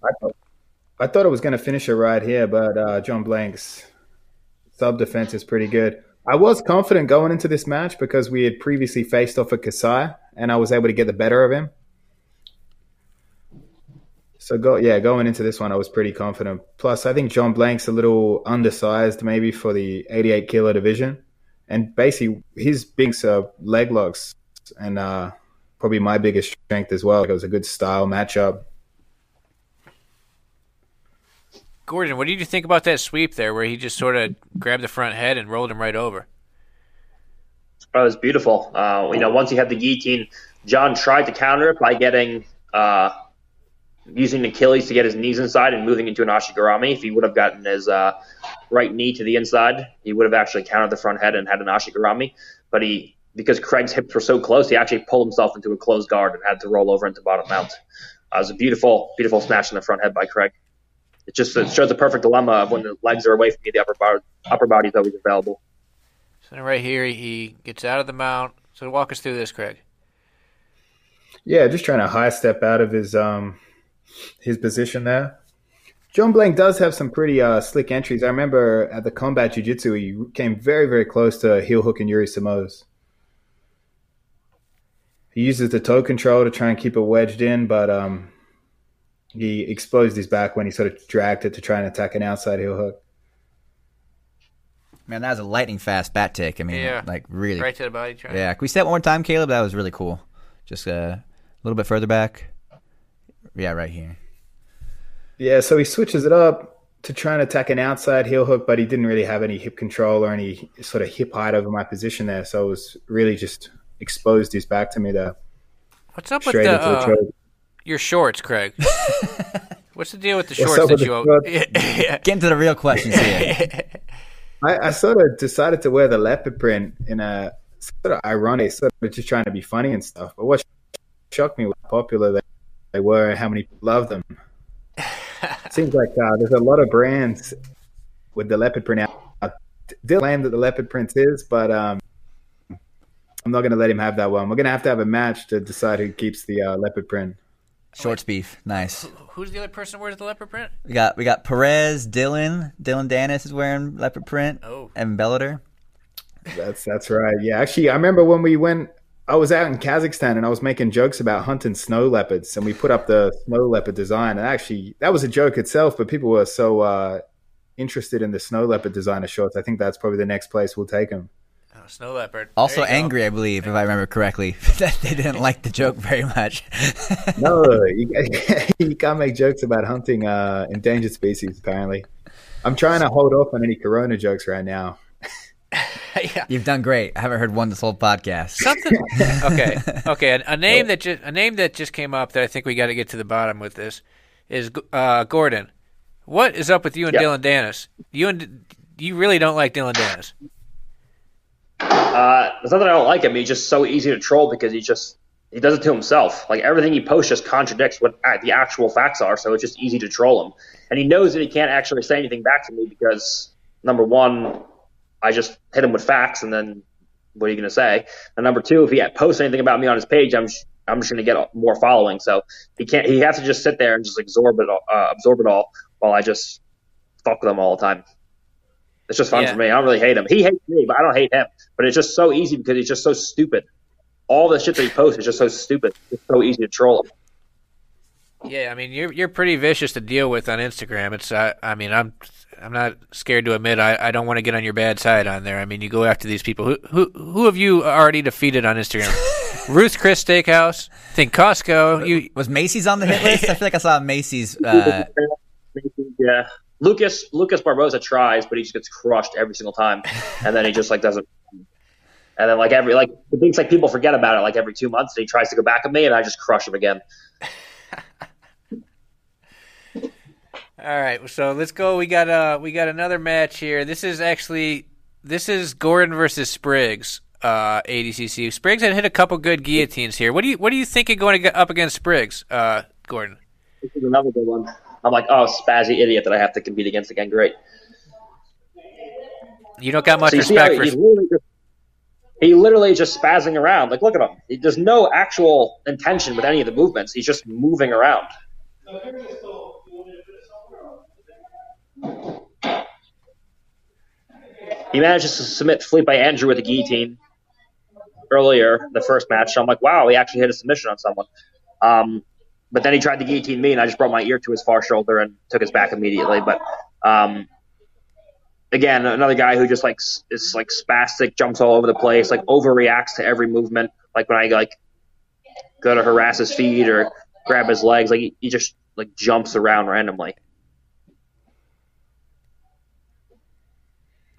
I thought I was going to finish it right here, but uh, John Blank's sub defense is pretty good. I was confident going into this match because we had previously faced off at Kasai, and I was able to get the better of him. So go yeah, going into this one, I was pretty confident. Plus, I think John Blank's a little undersized, maybe for the 88 kilo division, and basically his big uh, leg locks and uh, probably my biggest strength as well. It was a good style matchup. Gordon, what did you think about that sweep there, where he just sort of grabbed the front head and rolled him right over? Oh, it was beautiful. Uh, you know, once he had the guillotine, John tried to counter it by getting uh, using Achilles to get his knees inside and moving into an ashigarami. If he would have gotten his uh, right knee to the inside, he would have actually countered the front head and had an ashigarami. But he, because Craig's hips were so close, he actually pulled himself into a closed guard and had to roll over into bottom mount. Uh, it was a beautiful, beautiful smash in the front head by Craig. It just it shows the perfect dilemma of when the legs are away from you, the upper bar, upper body is always available. So right here, he gets out of the mount. So walk us through this, Craig. Yeah, just trying to high step out of his um his position there. John Blank does have some pretty uh, slick entries. I remember at the combat jiu-jitsu, he came very, very close to heel hook and Yuri Simões. He uses the toe control to try and keep it wedged in, but um, he exposed his back when he sort of dragged it to try and attack an outside heel hook. Man, that was a lightning fast bat take. I mean, Yeah. like really. Right to the body. Try. Yeah, can we see that one more time, Caleb? That was really cool. Just uh, a little bit further back. Yeah, right here. Yeah, so he switches it up to try and attack an outside heel hook, but he didn't really have any hip control or any sort of hip height over my position there. So it was really just exposed his back to me there, What's up with the, into the uh, choke. Your shorts, Craig? What's the deal with the What's shorts up with that the you own? shorts? Yeah. Get into the real questions here. I, I sort of decided to wear the leopard print in a sort of ironic, sort of just trying to be funny and stuff. But what shocked me was how popular they, they were and how many people love them. it seems like uh, there's a lot of brands with the leopard print out. Dylan claimed that the leopard print is, but um, I'm not going to let him have that one. We're going to have to have a match to decide who keeps the uh, leopard print. Shorts beef, nice. Who's the other person who wears the leopard print? We got we got Perez, Dylan, Dylan Dennis is wearing leopard print. Oh. and Bellator. That's that's right. Yeah, actually, I remember when we went. I was out in Kazakhstan and I was making jokes about hunting snow leopards, and we put up the snow leopard design. And actually, that was a joke itself, but people were so uh, interested in the snow leopard designer shorts. I think that's probably the next place we'll take them. Oh, snow leopard. Also There you go. angry, I believe, if I remember correctly, that they didn't like the joke very much. No, you, you can't make jokes about hunting uh, endangered species. Apparently, I'm trying to hold off on any Corona jokes right now. yeah. You've done great. I haven't heard one this whole podcast. Something. okay. Okay. A, a name that just a name that just came up that I think we got to get to the bottom with this is uh, Gordon. What is up with you and Yeah. Dylan Dennis? You and you really don't like Dylan Dennis. Uh, it's not that I don't like him. He's just so easy to troll because he just he does it to himself. Like everything he posts just contradicts what the actual facts are. So it's just easy to troll him. And he knows that he can't actually say anything back to me because number one, I just hit him with facts, and then what are you going to say? And number two, if he posts anything about me on his page, I'm I'm just going to get more following. So he can't. He has to just sit there and just absorb it, all- uh, absorb it all, while I just fuck with him all the time. It's just fun Yeah. for me. I don't really hate him. He hates me, but I don't hate him. But it's just so easy because he's just so stupid. All the shit that he posts is just so stupid. It's so easy to troll him. Yeah, I mean you're you're pretty vicious to deal with on Instagram. It's uh, I mean I'm I'm not scared to admit I, I don't want to get on your bad side on there. I mean you go after these people. Who who who have you already defeated on Instagram? Ruth Chris Steakhouse. I think Costco. You Was Macy's on the hit list? I feel like I saw Macy's. Uh, Yeah. Lucas Lucas Barbosa tries, but he just gets crushed every single time, and then he just like doesn't. And then like every like the things like people forget about it like every two months, and he tries to go back at me, and I just crush him again. All right, so let's go. We got uh we got another match here. This is actually this is Gordon versus Spriggs. Uh, ADCC. Spriggs had hit a couple good guillotines here. What do you what do you think of going up against Spriggs, uh, Gordon? This is another good one. I'm like, oh, spazzy idiot that I have to compete against again. Great. You don't got much so respect for. him. literally, just, he literally just spazzing around. Like, look at him. He, there's no actual intention with any of the movements. He's just moving around. He manages to submit Felipe Andrew with a guillotine earlier the first match. So I'm like, wow, he actually hit a submission on someone. Um, but then he tried to guillotine me, and I just brought my ear to his far shoulder and took his back immediately. But um, again, another guy who just like is like spastic, jumps all over the place, like overreacts to every movement. Like when I like go to harass his feet or grab his legs, like he, he just like jumps around randomly.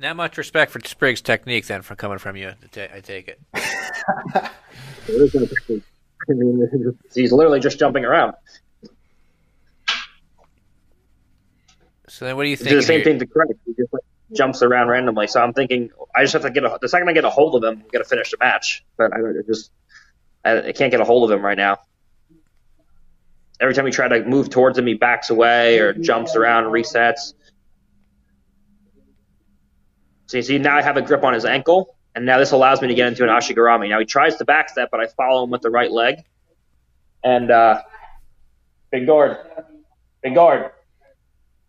Not much respect for Spriggs' technique then, for coming from you. I take it. he's literally just jumping around. So then, what do you think? Do the same thing to Craig. He just like, jumps around randomly. So I'm thinking I just have to get a, the second I get a hold of him, I'm gonna finish the match. But I just I, I can't get a hold of him right now. Every time we try to move towards him, he backs away or jumps around and resets. So you see, now I have a grip on his ankle, and now this allows me to get into an ashigarami. Now he tries to backstep, but I follow him with the right leg. And uh, Big Gord, Big Gord,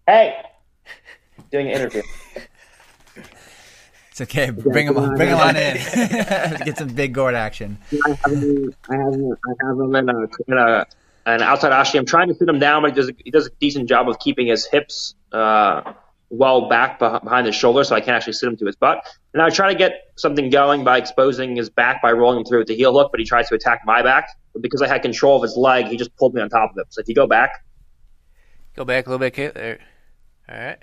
hey, doing an interview. It's okay. Bring him on. Bring him on in. Get some big gourd action. I have him, I have him, I have him in, a, in a, an outside ashi. I'm trying to sit him down, but he does, a, he does a decent job of keeping his hips uh, well back behind his shoulder, so I can't actually sit him to his butt. And I try to get something going by exposing his back by rolling him through with the heel hook, but he tries to attack my back. But because I had control of his leg, he just pulled me on top of him. So if you go back, go back a little bit, Kate. There. All right.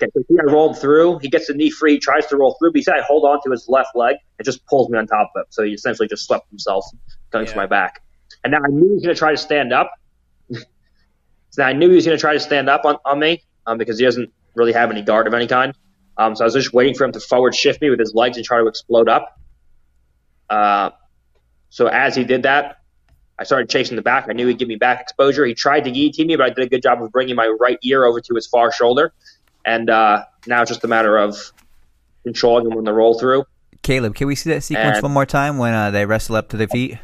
Okay, so he I rolled through. He gets the knee free, tries to roll through, but he said I hold on to his left leg. and just pulls me on top of him. So he essentially just swept himself going yeah. to my back. And now I knew he was going to try to stand up. so now I knew he was going to try to stand up on, on me um, because he doesn't really have any guard of any kind. Um, so I was just waiting for him to forward shift me with his legs and try to explode up. Uh, so as he did that, I started chasing the back. I knew he'd give me back exposure. He tried to guillotine me, but I did a good job of bringing my right ear over to his far shoulder. And uh, now it's just a matter of controlling him when the roll through. Caleb, can we see that sequence and, one more time when uh, they wrestle up to their feet?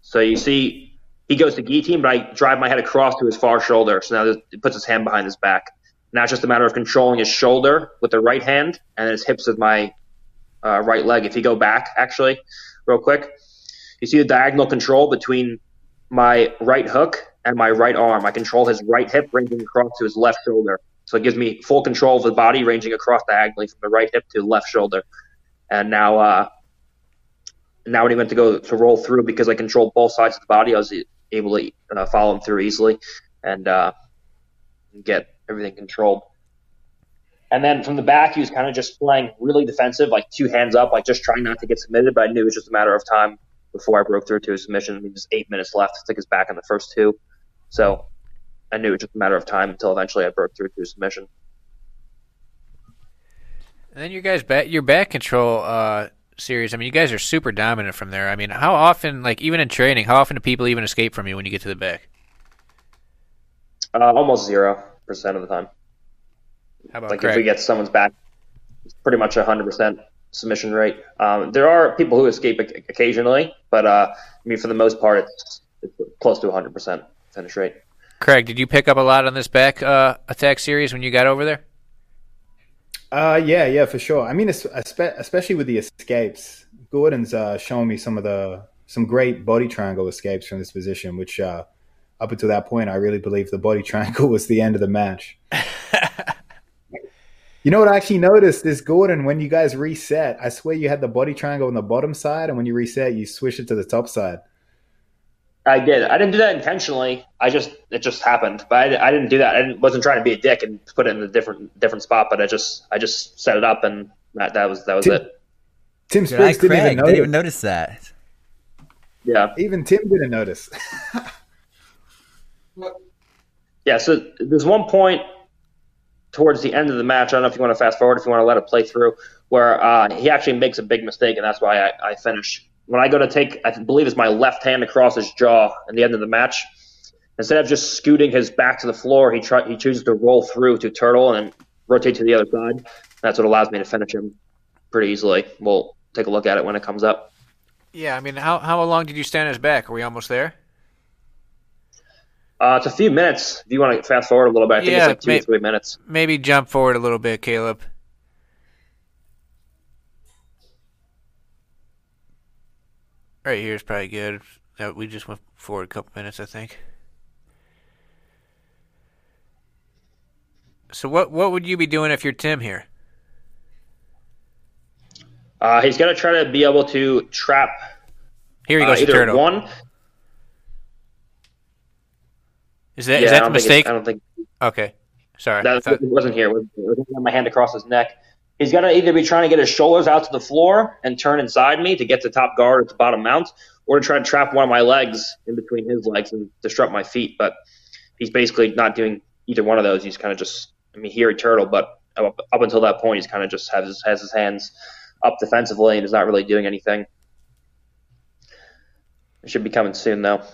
So you see, he goes to guillotine, but I drive my head across to his far shoulder. So now it puts his hand behind his back. Now it's just a matter of controlling his shoulder with the right hand and his hips with my uh, right leg. If you go back, actually, real quick, you see the diagonal control between my right hook and my right arm. I control his right hip ranging across to his left shoulder. So it gives me full control of the body ranging across diagonally from the right hip to the left shoulder. And now, uh, now when he went to go to roll through, because I controlled both sides of the body, I was able to uh, follow him through easily and uh, get everything controlled. And then from the back, he was kind of just playing really defensive, like two hands up, like just trying not to get submitted. But I knew it was just a matter of time before I broke through to his submission. I mean, just eight minutes left. I took his back in the first two. So I knew it was just a matter of time until eventually I broke through to submission. And then your guys back your back control uh, series. I mean, you guys are super dominant from there. I mean, how often, like even in training, how often do people even escape from you when you get to the back? Uh, almost zero percent of the time. How about like Craig? if we get someone's back, it's pretty much a hundred percent submission rate. Um, there are people who escape occasionally, but uh, I mean, for the most part, it's, it's close to a hundred percent finish rate. Craig, did you pick up a lot on this back uh, attack series when you got over there? Uh, yeah, yeah, for sure. I mean, especially with the escapes, Gordon's uh, showing me some of the some great body triangle escapes from this position, which uh, up until that point, I really believed the body triangle was the end of the match. you know what I actually noticed is Gordon, when you guys reset, I swear you had the body triangle on the bottom side, and when you reset, you switch it to the top side. I did. I didn't do that intentionally. I just it just happened. But I, I didn't do that. I wasn't trying to be a dick and put it in a different different spot. But I just I just set it up and that that was that was Tim, it. Tim Spriggs didn't, even didn't even notice that. Yeah. Even Tim didn't notice. yeah. So there's one point towards the end of the match. I don't know if you want to fast forward, if you want to let it play through, where uh, he actually makes a big mistake, and that's why I, I finish when I go to take, I believe it's my left hand across his jaw in the end of the match. Instead of just scooting his back to the floor, he try, he chooses to roll through to turtle and rotate to the other side. That's what allows me to finish him pretty easily. We'll take a look at it when it comes up. Yeah, I mean, how how long did you stand his back? Are we almost there? Uh, it's a few minutes. If you want to fast forward a little bit, I think yeah, it's like two may- or three minutes. Maybe jump forward a little bit, Caleb. Right here is probably good. We just went forward a couple minutes, I think. So what what would you be doing if you're Tim here? Uh, he's going to try to be able to trap. Here he uh, goes. Uh, either turtle. one Is that yeah, is that the mistake? I don't think Okay, sorry. That thought- wasn't here. It was, my hand across his neck. He's got to either be trying to get his shoulders out to the floor and turn inside me to get to top guard or to bottom mount, or to try to trap one of my legs in between his legs and disrupt my feet. But he's basically not doing either one of those. He's kind of just, I mean, here he turtle, but up, up until that point, he's kind of just has his, has his hands up defensively and is not really doing anything. It should be coming soon, though.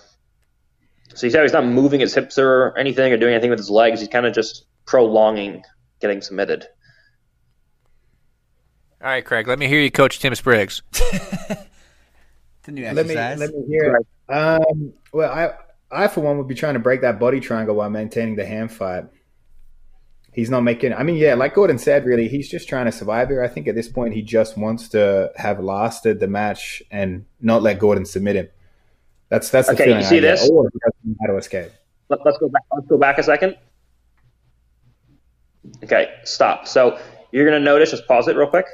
So he's, he's not moving his hips or anything or doing anything with his legs. He's kind of just prolonging getting submitted. All right, Craig. Let me hear you coach Tim Spriggs. It's a new Let me let me hear. it. Um, well, I I for one would be trying to break that body triangle while maintaining the hand fight. He's not making. I mean, yeah, like Gordon said, really, he's just trying to survive here. I think at this point, he just wants to have lasted the match and not let Gordon submit him. That's that's the Okay, feeling you see I get. this? Or he doesn't know how to escape. Let, let's go back. Let's go back a second. Okay, stop. So you're gonna notice. Just pause it real quick.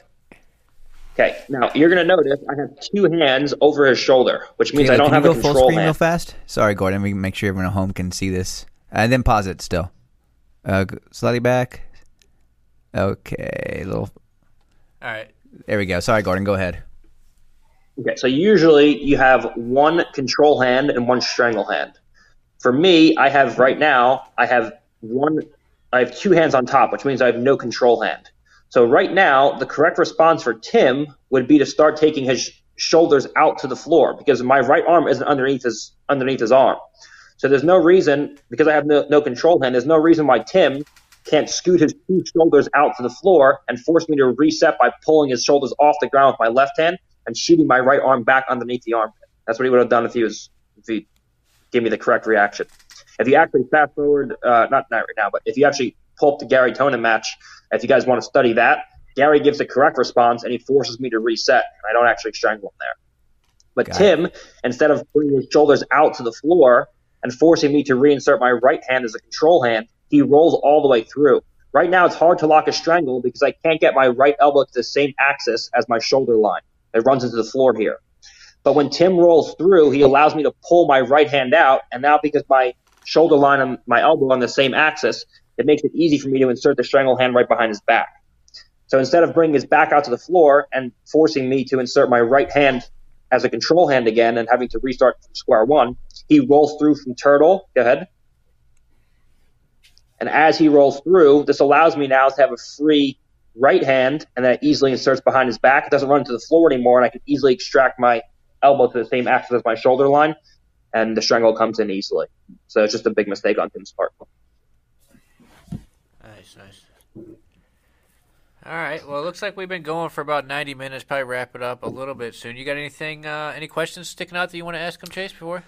Okay, now you're gonna notice I have two hands over his shoulder, which means Caleb, I don't can have you a go full control screen real hand. fast? Sorry, Gordon. We make sure everyone at home can see this. And then pause it still. Uh, slightly back. Okay, little. All right. There we go. Sorry, Gordon. Go ahead. Okay, so usually you have one control hand and one strangle hand. For me, I have right now, I have one, I have two hands on top, which means I have no control hand. So right now, the correct response for Tim would be to start taking his shoulders out to the floor because my right arm isn't underneath his underneath his arm. So there's no reason because I have no, no control hand. There's no reason why Tim can't scoot his two shoulders out to the floor and force me to reset by pulling his shoulders off the ground with my left hand and shooting my right arm back underneath the armpit. That's what he would have done if he was if he gave me the correct reaction. If you actually fast forward, uh, not not right now, but if you actually pull up the Gary Tonon match, if you guys want to study that, Gary gives the correct response and he forces me to reset, and I don't actually strangle him there. But Got Tim, instead of putting his shoulders out to the floor and forcing me to reinsert my right hand as a control hand, he rolls all the way through. Right now, it's hard to lock a strangle because I can't get my right elbow to the same axis as my shoulder line. It runs into the floor here. But when Tim rolls through, he allows me to pull my right hand out, and now because my shoulder line and my elbow on the same axis, it makes it easy for me to insert the strangle hand right behind his back. So instead of bringing his back out to the floor and forcing me to insert my right hand as a control hand again and having to restart from square one, he rolls through from turtle. Go ahead. And as he rolls through, this allows me now to have a free right hand, and then it easily inserts behind his back. It doesn't run to the floor anymore, and I can easily extract my elbow to the same axis as my shoulder line, and the strangle comes in easily. So it's just a big mistake on Tim's part. Nice, nice. All right. Well, it looks like we've been going for about 90 minutes. Probably wrap it up a little bit soon. You got anything, uh, any questions sticking out that you want to ask him, Chase, before?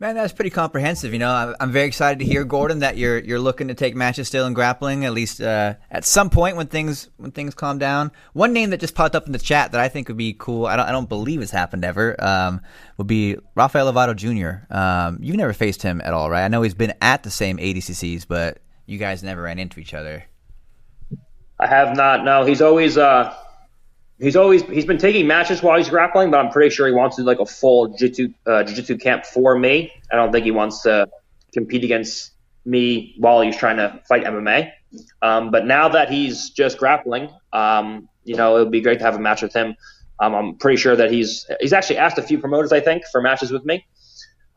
Man, that's pretty comprehensive. You know, I'm, very excited to hear Gordon that you're you're looking to take matches still in grappling at least uh, at some point when things when things calm down. One name that just popped up in the chat that I think would be cool. I don't I don't believe it's happened ever. Um, would be Rafael Lovato Jr. Um, you've never faced him at all, right? I know he's been at the same ADCCs, but you guys never ran into each other. I have not. No, he's always uh, he's always he's been taking matches while he's grappling, but I'm pretty sure he wants to do like a full jiu-jitsu uh, jiu-jitsu camp for me. I don't think he wants to compete against me while he's trying to fight MMA. Um, but now that he's just grappling, um, you know, it would be great to have a match with him. Um, I'm pretty sure that he's he's actually asked a few promoters, I think, for matches with me.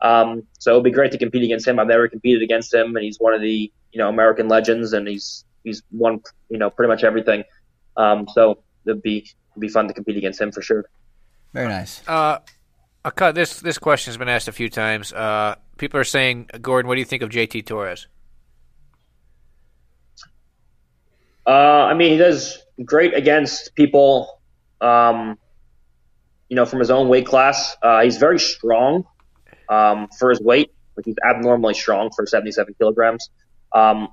Um, so it would be great to compete against him. I've never competed against him, and he's one of the you know American legends, and he's he's won you know pretty much everything. Um, so it'd be be fun to compete against him for sure. Very nice. Uh, cut this. This question's been asked a few times. Uh, people are saying, Gordon, what do you think of JT Torres? Uh, I mean, he does great against people, um, you know, from his own weight class. Uh, he's very strong um, for his weight. Like he's abnormally strong for 77 kilograms. Um,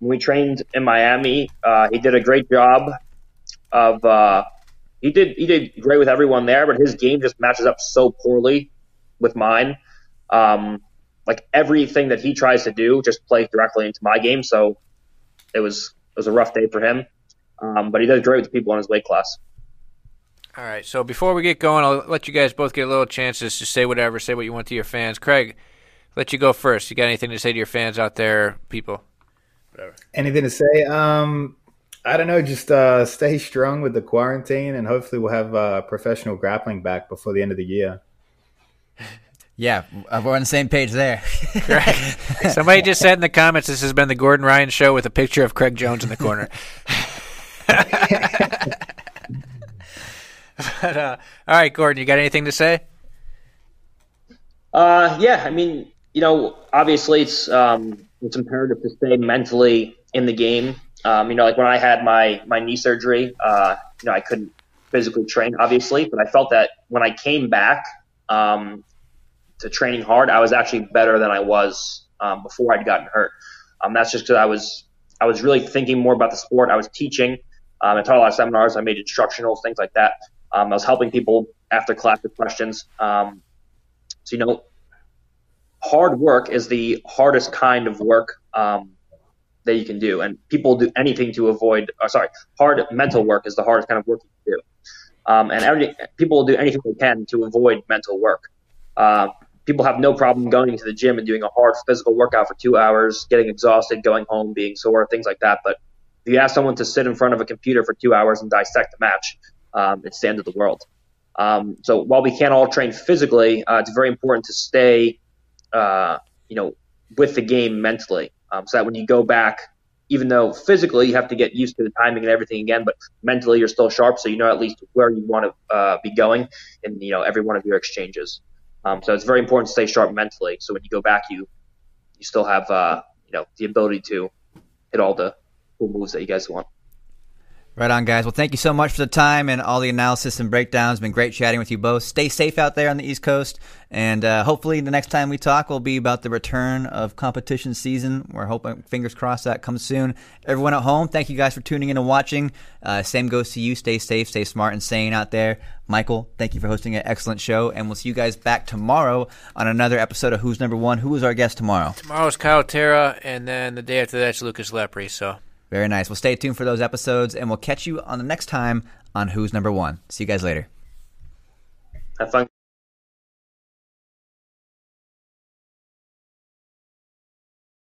when we trained in Miami, uh, he did a great job of. He did he did great with everyone there, but his game just matches up so poorly with mine. Um, like everything that he tries to do just plays directly into my game. So it was it was a rough day for him. Um, but he does great with the people in his weight class. All right. So before we get going, I'll let you guys both get a little chances to say whatever, say what you want to your fans. Craig, let you go first. You got anything to say to your fans out there, people? Whatever. Anything to say? Um, I don't know. Just uh, stay strong with the quarantine, and hopefully we'll have uh, professional grappling back before the end of the year. Yeah, we're on the same page there. Somebody just said in the comments, "This has been the Gordon Ryan Show with a picture of Craig Jones in the corner." but, uh, all right, Gordon, you got anything to say? Uh, yeah, I mean, you know, obviously it's um, it's imperative to stay mentally in the game. Um, you know, like when I had my my knee surgery, uh, you know, I couldn't physically train, obviously, but I felt that when I came back um, to training hard, I was actually better than I was um, before I'd gotten hurt. Um, that's just because I was I was really thinking more about the sport. I was teaching. Um, I taught a lot of seminars. I made instructional things like that. Um, I was helping people after class with questions. Um, so, you know, hard work is the hardest kind of work um, that you can do. And people do anything to avoid, or sorry, hard mental work is the hardest kind of work you can do. Um, and every, people will do anything they can to avoid mental work. Uh, people have no problem going to the gym and doing a hard physical workout for two hours, getting exhausted, going home, being sore, things like that. But if you ask someone to sit in front of a computer for two hours and dissect a match, um, it's the end of the world. Um, so while we can't all train physically, uh, it's very important to stay, uh, you know, with the game mentally, um, so that when you go back, even though physically you have to get used to the timing and everything again, but mentally you're still sharp, so you know at least where you want to uh, be going in you know every one of your exchanges. Um, so it's very important to stay sharp mentally. So when you go back, you you still have uh, you know the ability to hit all the cool moves that you guys want. Right on, guys. Well, thank you so much for the time and all the analysis and breakdowns. Been great chatting with you both. Stay safe out there on the East Coast, and uh, hopefully the next time we talk will be about the return of competition season. We're hoping, fingers crossed, that comes soon. Everyone at home, thank you guys for tuning in and watching. Uh, same goes to you. Stay safe, stay smart, and sane out there. Michael, thank you for hosting an excellent show, and we'll see you guys back tomorrow on another episode of Who's Number One. Who is our guest tomorrow? Tomorrow's Kyle Terra, and then the day after that's Lucas Lepri. So. Very nice. Well, stay tuned for those episodes, and we'll catch you on the next time on Who's Number One. See you guys later. Have fun.